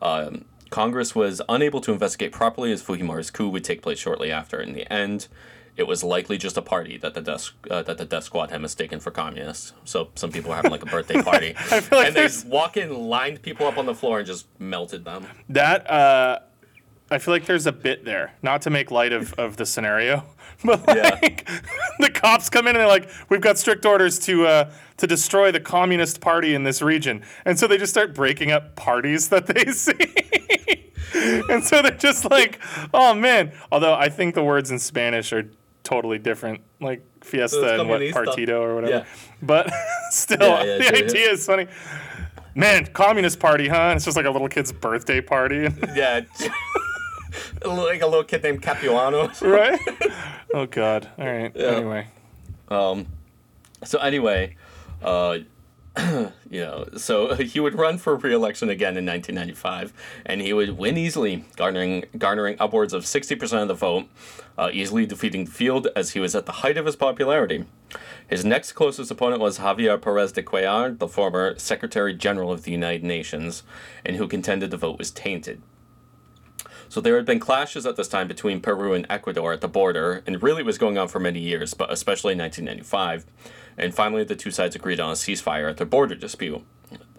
Um, Congress was unable to investigate properly as Fujimori's coup would take place shortly after. In the end, it was likely just a party that the death uh, that the death squad had mistaken for communists. So some people were having like a birthday party, like and they walk in, lined people up on the floor, and just melted them. That uh, I feel like there's a bit there, not to make light of, of the scenario, but Yeah. like the cops come in and they're like, "We've got strict orders to uh, to destroy the communist party in this region," and so they just start breaking up parties that they see, and so they're just like, "Oh man!" Although I think the words in Spanish are totally different, like fiesta and what partido or whatever. Yeah. But still, Yeah, yeah, the yeah, yeah. idea is funny. Man, communist party, huh? And it's just like a little kid's birthday party. Yeah, like a little kid named Capuano. right? Oh God! All right. Anyway, Um. So anyway, uh, you know, so he would run for re-election again in 1995, and he would win easily, garnering garnering upwards of 60% of the vote, uh, easily defeating the field as he was at the height of his popularity. His next closest opponent was Javier Perez de Cuellar, the former Secretary General of the United Nations, and who contended the vote was tainted. So there had been clashes at this time between Peru and Ecuador at the border, and really was going on for many years, but especially in 1995. And finally, the two sides agreed on a ceasefire at their border dispute.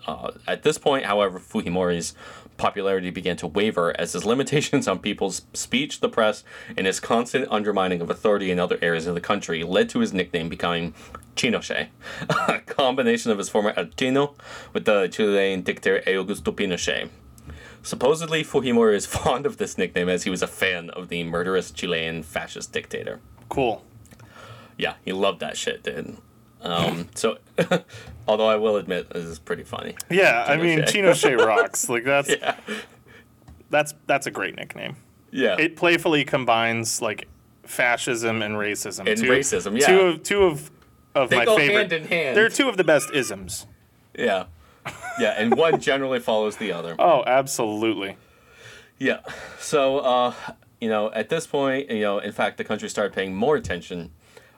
Uh, at this point, however, Fujimori's popularity began to waver as his limitations on people's speech, the press, and his constant undermining of authority in other areas of the country led to his nickname becoming Chinoche, a combination of his former El Chino with the Chilean dictator Augusto Pinochet. Supposedly, Fujimori is fond of this nickname as he was a fan of the murderous Chilean fascist dictator. Cool. Yeah, he loved that shit, dude. Um, so, although I will admit, this is pretty funny. Yeah, I mean, Pinochet. Chinoche rocks. Like that's Yeah. that's that's a great nickname. Yeah. It playfully combines like fascism and racism. And two, racism, yeah. Two of two of of They my go favorite. hand in hand. They're two of the best isms. yeah. Yeah, and one generally follows the other. Oh, absolutely. Yeah. So, uh, you know, at this point, you know, in fact, the country started paying more attention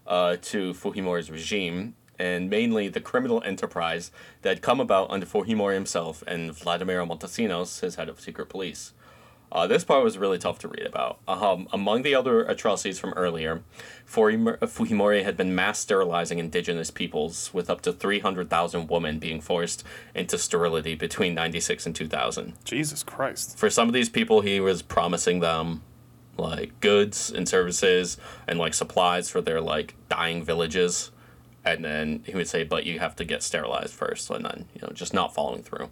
uh, to Fujimori's regime and mainly the criminal enterprise that had come about under Fujimori himself and Vladimir Montesinos, his head of secret police. Uh, this part was really tough to read about. Um, among the other atrocities from earlier, Fujimori had been mass sterilizing indigenous peoples, with up to 300,000 women being forced into sterility between 96 and 2000 Jesus Christ. for some of these people he was promising them like goods and services and like supplies for their like dying villages and then he would say but you have to get sterilized first and then you know just not following through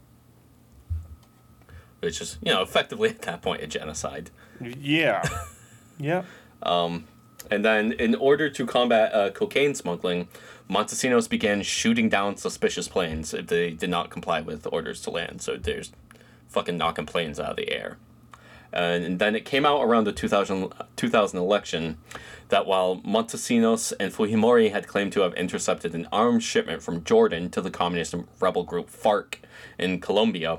which is you know effectively at that point a genocide Yeah. yeah. and then in order to combat uh, cocaine smuggling montesinos began shooting down suspicious planes if they did not comply with orders to land so there's fucking knocking planes out of the air And then it came out around the 2000, 2000 election that while Montesinos and Fujimori had claimed to have intercepted an arms shipment from Jordan to the communist rebel group FARC in Colombia,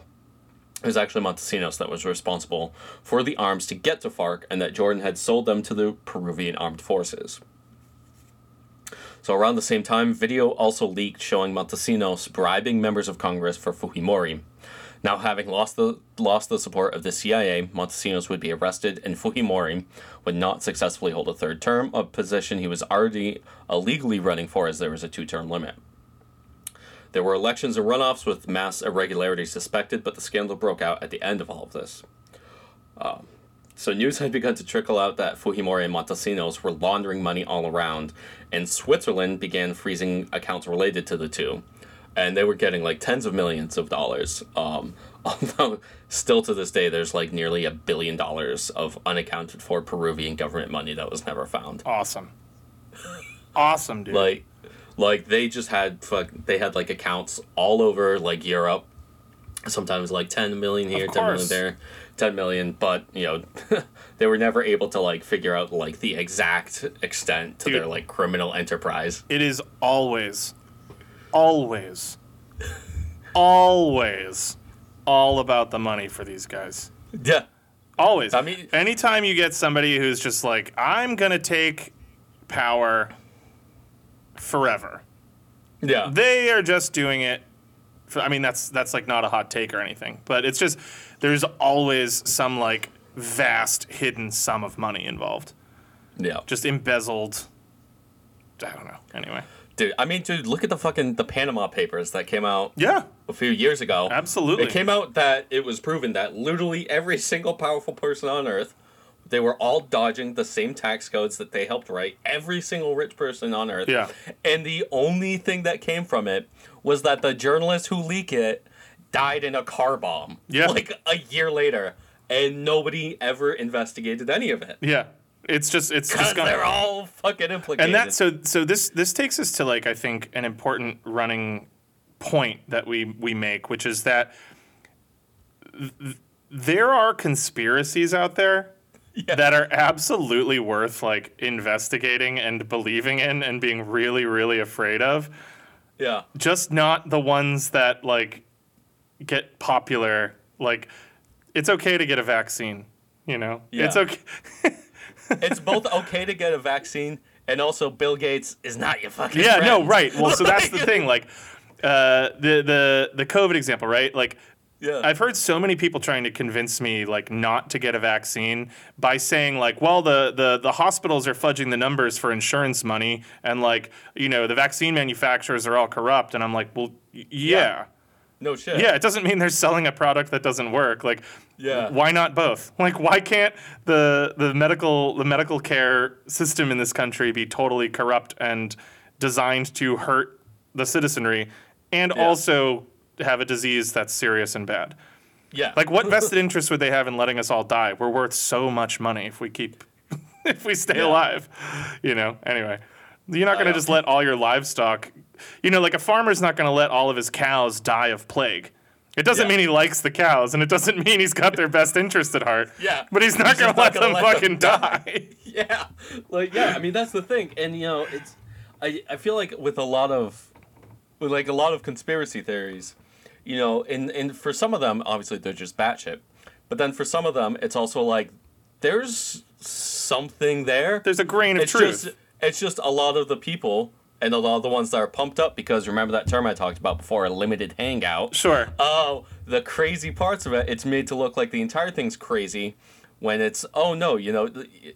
it was actually Montesinos that was responsible for the arms to get to FARC and that Jordan had sold them to the Peruvian armed forces. So around the same time, video also leaked showing Montesinos bribing members of Congress for Fujimori. Now, having lost the lost the support of the CIA, Montesinos would be arrested, and Fujimori would not successfully hold a third term, a position he was already illegally running for, as there was a two-term limit. There were elections and runoffs with mass irregularities suspected, but the scandal broke out at the end of all of this. Um, so news had begun to trickle out that Fujimori and Montesinos were laundering money all around, and Switzerland began freezing accounts related to the two. And they were getting like tens of millions of dollars. Um, although, still to this day, there's like nearly a billion dollars of unaccounted for Peruvian government money that was never found. Awesome. Awesome, dude. Like, like they just had fuck. They had like accounts all over like Europe. Sometimes like ten million here, ten million there, ten million. But you know, they were never able to like figure out like the exact extent to Dude. their like criminal enterprise. it is always, always, always all about the money for these guys. Yeah, Always. I mean- anytime you get somebody who's just like, I'm going to take power forever, yeah, they are just doing it. For, I mean, that's that's like not a hot take or anything, but it's just there's always some like vast hidden sum of money involved, yeah. just embezzled. I don't know. Anyway, Dude, I mean, dude, look at the fucking the Panama Papers that came out yeah, a few years ago. absolutely. It came out that it was proven that literally every single powerful person on earth, they were all dodging the same tax codes that they helped write. Every single rich person on earth. Yeah. And the only thing that came from it was that the journalist who leaked it died in a car bomb. Yeah. Like a year later. And nobody ever investigated any of it. yeah, it's just it's just gonna. they're all fucking implicated. and that so so this this takes us to like I think an important running point that we we make, which is that th- there are conspiracies out there Yeah. that are absolutely worth like investigating and believing in and being really really afraid of. Yeah. just not the ones that like get popular. Like, it's okay to get a vaccine. You know, Yeah. it's okay. It's both okay to get a vaccine and also Bill Gates is not your fucking Yeah, friend. no, right. Well, so that's the thing. Like, uh, the the the COVID example, right? Like, Yeah. I've heard so many people trying to convince me like not to get a vaccine by saying like, well, the the the hospitals are fudging the numbers for insurance money, and like, you know, the vaccine manufacturers are all corrupt, and I'm like, well, y- yeah. no shit. Yeah, it doesn't mean they're selling a product that doesn't work. Like, Yeah. why not both? Like, why can't the the medical the medical care system in this country be totally corrupt and designed to hurt the citizenry, and Yeah. also have a disease that's serious and bad? Yeah. Like, what vested interest would they have in letting us all die? We're worth so much money if we keep if we stay Yeah. alive. You know. Anyway, you're not going to just let all your livestock. You know, like a farmer's not going to let all of his cows die of plague. It doesn't Yeah. mean he likes the cows, and it doesn't mean he's got their best interest at heart. Yeah. But he's not going to let them let fucking them die. yeah. Like yeah, I mean that's the thing. And you know, it's I I feel like with a lot of with like a lot of conspiracy theories, you know, and and for some of them obviously they're just batshit. But then for some of them it's also like there's something there. There's a grain of it's truth. just it's just a lot of the people and a lot of the ones that are pumped up because remember that term I talked about before, a limited hangout. sure. Oh, the crazy parts of it, it's made to look like the entire thing's crazy when it's oh no, you know,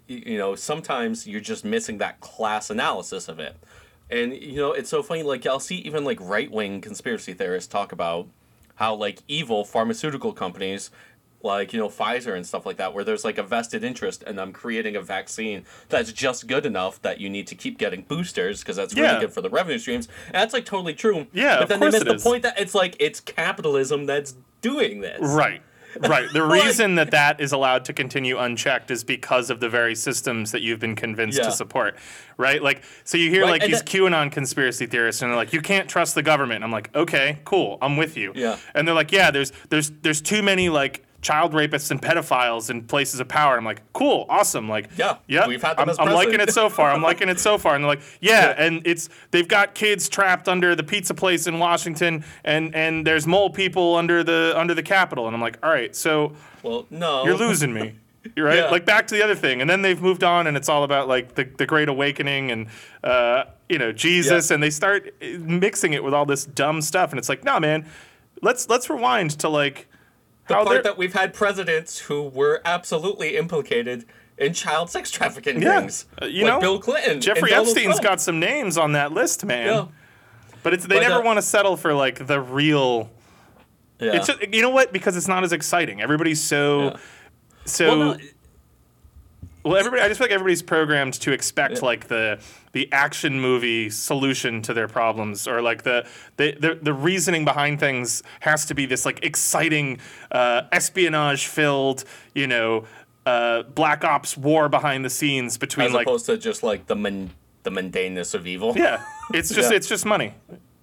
you know, sometimes you're just missing that class analysis of it. And you know, it's so funny like I'll see even like right-wing conspiracy theorists talk about how like evil pharmaceutical companies like you know Pfizer and stuff like that, where there's like a vested interest in them creating a vaccine that's just good enough that you need to keep getting boosters because that's really Yeah. good for the revenue streams. And that's like totally true. Yeah, but then they miss the is. point that it's like it's capitalism that's doing this. Right. Right. The reason that that is allowed to continue unchecked is because of the very systems that you've been convinced Yeah. to support. Right? Like, so you hear Right, like these that- QAnon conspiracy theorists, and they're like, "You can't trust the government." I'm like, "Okay, cool, I'm with you." Yeah. And they're like, "Yeah, there's there's there's too many like." Child rapists and pedophiles in places of power. I'm like, cool, awesome. Like, Yeah, yeah, we've had them I'm, I'm liking it so far. I'm liking it so far. And they're like, yeah, Yeah. and it's they've got kids trapped under the pizza place in Washington, and and there's mole people under the under the Capitol. And I'm like, all right, so Well, no. you're losing me. Right. Yeah. Like back to the other thing, and then they've moved on, and it's all about like the, the Great Awakening and uh, you know Jesus, Yeah. and they start mixing it with all this dumb stuff, and it's like, nah, man, let's let's rewind to like the how part they're that we've had presidents who were absolutely implicated in child sex trafficking yeah, rings. uh, you like know, Bill Clinton. Jeffrey Epstein's Trump. got some names on that list, man. Yeah. But it's they But, never uh, want to settle for like the real. Yeah. It's just, you know what? Because it's not as exciting. Everybody's so Yeah. so. well, no, Well, everybody, I just feel like everybody's programmed to expect like the the action movie solution to their problems, or like the the the, the reasoning behind things has to be this like exciting uh, espionage filled, you know, uh, black ops war behind the scenes between as like opposed to just like the the mundaneness of evil. yeah, it's just Yeah. it's just money.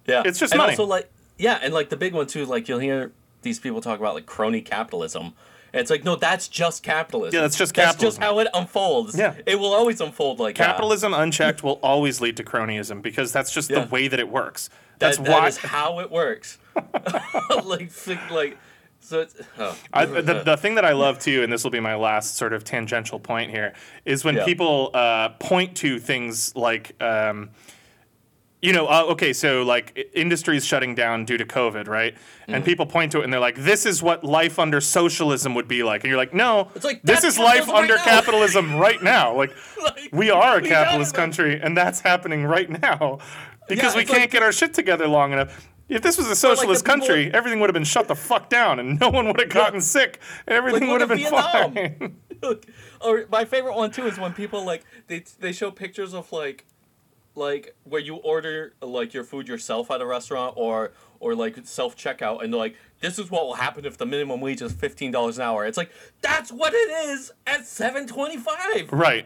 Yeah. It's just and money. also like yeah, and like the big one too, like you'll hear these people talk about like crony capitalism. And it's like, no, that's just capitalism. Yeah, that's just capitalism. That's just how it unfolds. Yeah. It will always unfold like that. Capitalism unchecked will always lead to cronyism because that's just Yeah. the way that it works. That's that why is how it works. like, like, so it's. Oh. I, the, the thing that I love too, and this will be my last sort of tangential point here, is when Yeah. people uh, point to things like, um, you know, uh, okay, so like industries shutting down due to COVID, right? And Mm. people point to it and they're like, "This is what life under socialism would be like," and you're like, "No, It's like, this is life right under now." capitalism right now. Like, Like, we are a we capitalist country, and that's happening right now because Yeah, we can't like- get our shit together long enough." If this was a socialist people- country, everything would have been shut the fuck down, and no one would have gotten sick, and everything would have been Vietnam. fine. Or my favorite one too is when people like they they show pictures of like like where you order like your food yourself at a restaurant or or like self checkout and like this is what will happen if the minimum wage is fifteen dollars an hour. It's like that's what it is at seven twenty five. right.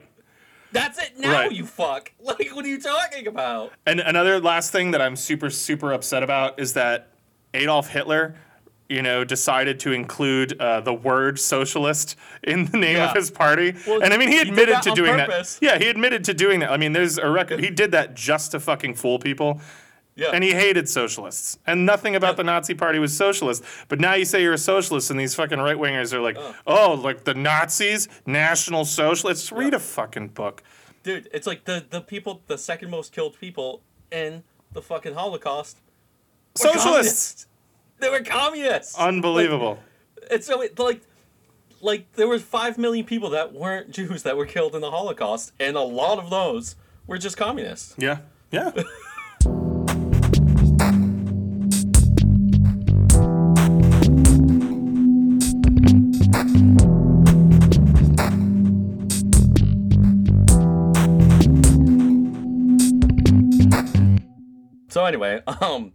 That's it now, Right. you fuck. Like what are you talking about? And another last thing that I'm super super upset about is that Adolf Hitler, you know, decided to include uh, the word socialist in the name Yeah. of his party. Well, and I mean, he he admitted that to doing purpose. that. Yeah, he admitted to doing that. I mean, there's a record. He did that just to fucking fool people. Yeah. And he hated socialists. And nothing about the Nazi party was socialist. But now you say you're a socialist, and these fucking right wingers are like, oh, like the Nazis, National Socialists. Read a fucking book. Dude, it's like the, the people, the second most killed people in the fucking Holocaust. Socialists! They were communists. Unbelievable. It's so it, like, like there were five million people that weren't Jews that were killed in the Holocaust, and a lot of those were just communists. yeah. Yeah. So anyway, um,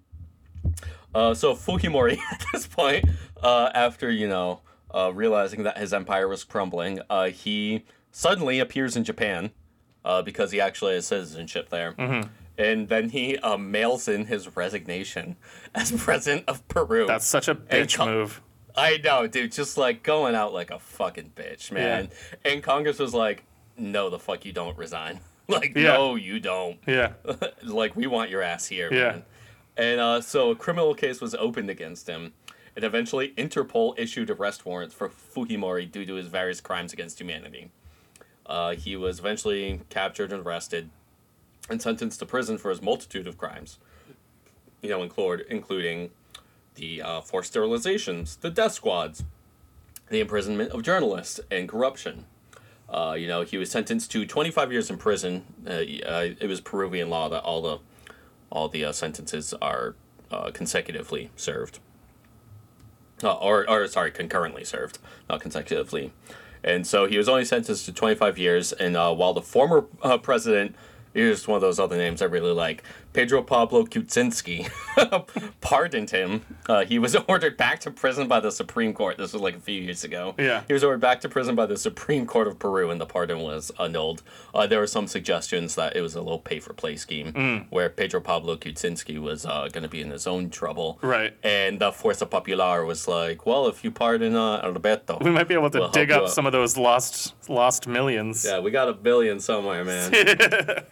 uh, so Fujimori at this point, uh, after you know, uh, realizing that his empire was crumbling, uh, he suddenly appears in Japan, uh, because he actually has citizenship there, and then he uh, mails in his resignation as president of Peru. That's such a bitch co- move. I know, dude, just like going out like a fucking bitch, man. And Congress was like, "No, the fuck you don't resign." Like, Yeah. no, you don't Yeah. like we want your ass here, Yeah. man. And uh, so a criminal case was opened against him, and eventually Interpol issued arrest warrants for Fujimori due to his various crimes against humanity. Uh, he was eventually captured and arrested, and sentenced to prison for his multitude of crimes. You know, include including the uh, forced sterilizations, the death squads, the imprisonment of journalists, and corruption. Uh, you know, he was sentenced to 25 years in prison. Uh, uh, it was Peruvian law that all the all the uh, sentences are uh, consecutively served, uh, or or sorry, concurrently served, not consecutively. And so he was only sentenced to 25 years. And while the former president, here's one of those other names I really like, Pedro Pablo Kuczynski, pardoned him. Uh, he was ordered back to prison by the Supreme Court. This was like a few years ago. Yeah. He was ordered back to prison by the Supreme Court of Peru, and the pardon was annulled. Uh, there were some suggestions that it was a little pay-for-play scheme, where Pedro Pablo Kuczynski was uh, going to be in his own trouble. Right. And the Fuerza Popular was like, well, if you pardon uh, Alberto, We might be able to We'll dig up some of those lost lost millions. yeah, we got a billion somewhere, man.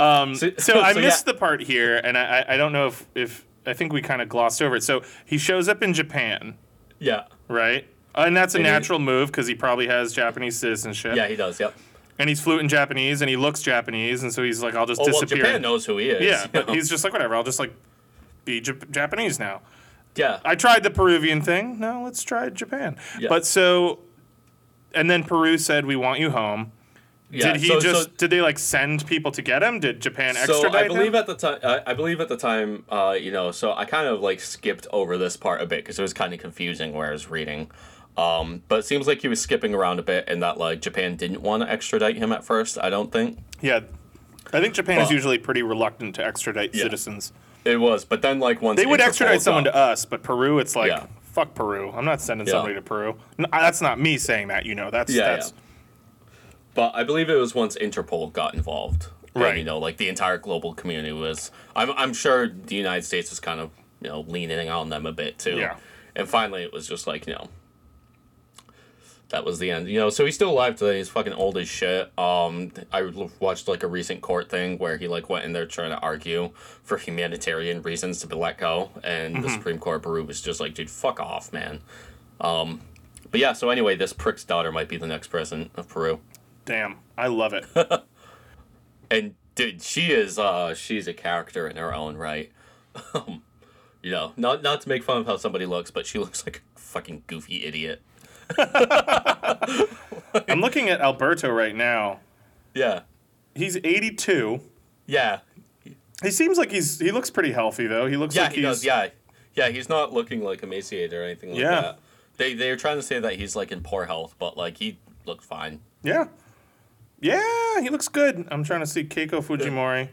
Um, So- so I missed yeah. the part here, and I, I- don't know if, if I think we kind of glossed over it. So he shows up in Japan, yeah. right? And that's a And he- natural move because he probably has Japanese citizenship. Yeah, he does. Yep. And he's fluent in Japanese, and he looks Japanese, and so he's like, "I'll just Oh well, disappear." Japan knows who he is. yeah, but know? he's just like, "Whatever, I'll just like be Jap- Japanese now." yeah. I tried the Peruvian thing. No, let's try Japan. Yeah. But so, and then Peru said, "We want you home." Yeah. did he so- just? so- did they like send people to get him? Did Japan extradite So I believe him? at the time, I, I believe at the time, uh, you know, so I kind of like skipped over this part a bit because it was kind of confusing where I was reading. Um, but it seems like he was skipping around a bit, and that like Japan didn't want to extradite him at first. I don't think Yeah, I think Japan is usually pretty reluctant to extradite Yeah. citizens. it was. But then like once They would Interpol extradite someone to us, but Peru, it's like, Yeah. fuck Peru. I'm not sending Yeah. somebody to Peru. No, that's not me saying that. You know, that's Yeah, that's But I believe it was once Interpol got involved. and, Right. you know, like the entire global community was. I'm, I'm sure the United States was kind of, you know, leaning on them a bit too. Yeah. And finally, it was just like, you know, that was the end. You know, so he's still alive today. He's fucking old as shit. Um, I watched like a recent court thing where he like went in there trying to argue for humanitarian reasons to be let go, and Mm-hmm. the Supreme Court of Peru was just like, dude, fuck off, man. Um, but yeah. So anyway, this prick's daughter might be the next president of Peru. Damn. I love it. and dude, she is uh she's a character in her own right. Um, you know, not not to make fun of how somebody looks, but she looks like a fucking goofy idiot. I'm looking at Alberto right now. Yeah, He's 82. yeah, He seems like he's he looks pretty healthy though. He looks yeah. like He he's does. Yeah, yeah. He's not looking like emaciated or anything like Yeah. that. They they're trying to say that he's like in poor health, but like he looked fine. Yeah. Yeah, he looks good. I'm trying to see Keiko Fujimori.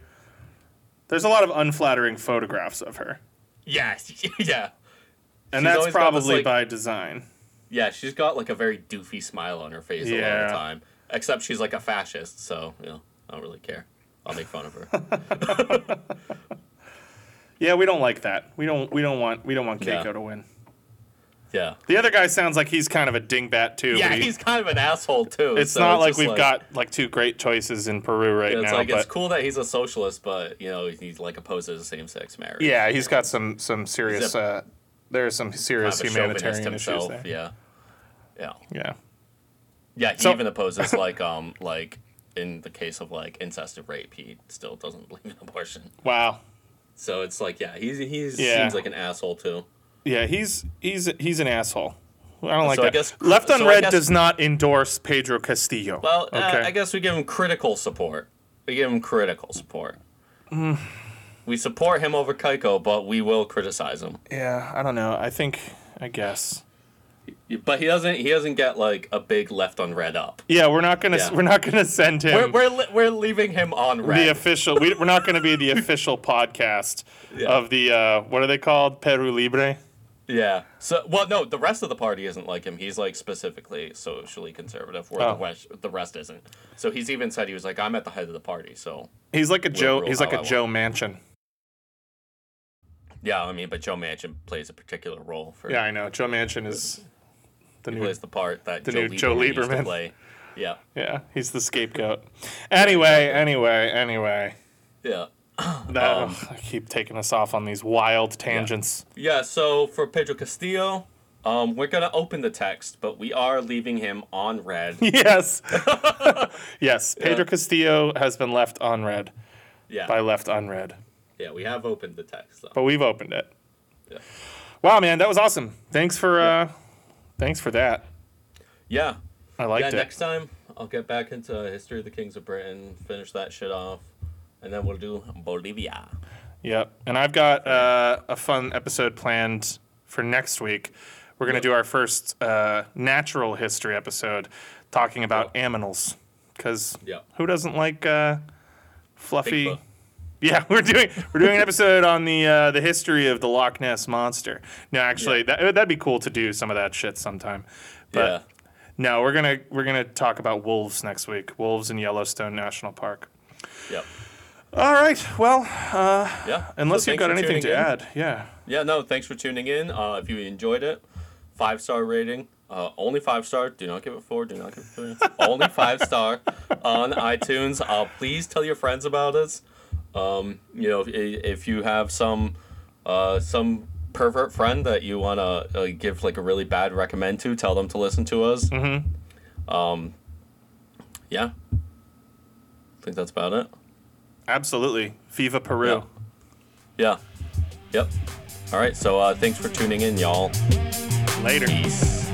There's a lot of unflattering photographs of her. Yeah, yeah, And She's that's got this, probably like- by design. yeah. She's got like a very doofy smile on her face a lot of the time. Except she's like a fascist, so you know, I don't really care. I'll make fun of her. Yeah, we don't like that. We don't we don't want we don't want Yeah. Keiko to win. Yeah. The other guy sounds like he's kind of a dingbat too. Yeah, he- he's kind of an asshole too. It's so not like we've got like two great choices in Peru right It's now. like but it's cool that he's a socialist, but you know he's like opposes same-sex marriage. yeah, he's got some some serious. A- uh, there's some serious Kind of humanitarian issues there. Yeah. Yeah. Yeah. Yeah. He So- even opposes like um like in the case of like incest and rape, he still doesn't believe in abortion. Wow. So it's like yeah, he's he's Yeah. seems like an asshole too. Yeah, he's he's he's an asshole. I don't like So I that. guess- Left so on Red guess- does not endorse Pedro Castillo. Well, uh. I guess we give him critical support. We give him critical support. Mm. we support him over Keiko, but we will criticize him. yeah, I don't know. I think I guess. But he doesn't. He doesn't get like a big left on red up. Yeah, we're not gonna Yeah. we're not gonna send him We're we're, li- we're leaving him on red. the official. We, we're not gonna be the official podcast Yeah. of the uh, what are they called? Peru Libre. Yeah. So, well, no, the rest of the party isn't like him. He's like specifically socially conservative, where Oh. the rest the rest isn't. So he's even said he was like, "I'm at the head of the party." So He's like a Joe. He's like a I Joe Manchin. yeah, I mean, but Joe Manchin plays a particular role for. Yeah, I know. Joe Manchin is the he new. plays the part that the Joe new Lieberman Joe Lieberman. play. Yeah. Yeah, he's the scapegoat. Anyway, anyway, anyway. Yeah. That, Um, I keep taking us off on these wild tangents. Yeah. So for Pedro Castillo, um, we're gonna open the text, but we are leaving him on read. yes. yes. Pedro Yeah. Castillo has been left unread Yeah. by left unread. Yeah. We have opened the text though. But we've opened it. Yeah. Wow, man, that was awesome. Thanks for uh thanks for that. Yeah. I liked yeah, it. next time I'll get back into history of the kings of Britain, finish that shit off, and then we'll do Bolivia. Yep. And I've got uh, a fun episode planned for next week. We're going to do our first uh, natural history episode talking about aminals. Because Yep. who doesn't like uh, fluffy. Yeah, we're doing we're doing an episode on the uh, the history of the Loch Ness monster. No, actually, that that'd be cool to do some of that shit sometime. But yeah. no, we're gonna we're gonna talk about wolves next week. Wolves in Yellowstone National Park. Yep. All right. Well, Yeah. unless So you've got anything to in. add, yeah. Yeah, no, thanks for tuning in. Uh, if you enjoyed it, five star rating. Uh, only five star. Do not give it four. Do not give it three. only five star on iTunes. Uh, please tell your friends about us. Um, you know, if, if you have some uh, some pervert friend that you want to uh, give like a really bad recommend to, tell them to listen to us. Mm-hmm. Um, yeah. I think that's about it. Absolutely. Viva Peru. Yeah. Yeah. Yep. All right. So uh, thanks for tuning in, y'all. Later. Peace.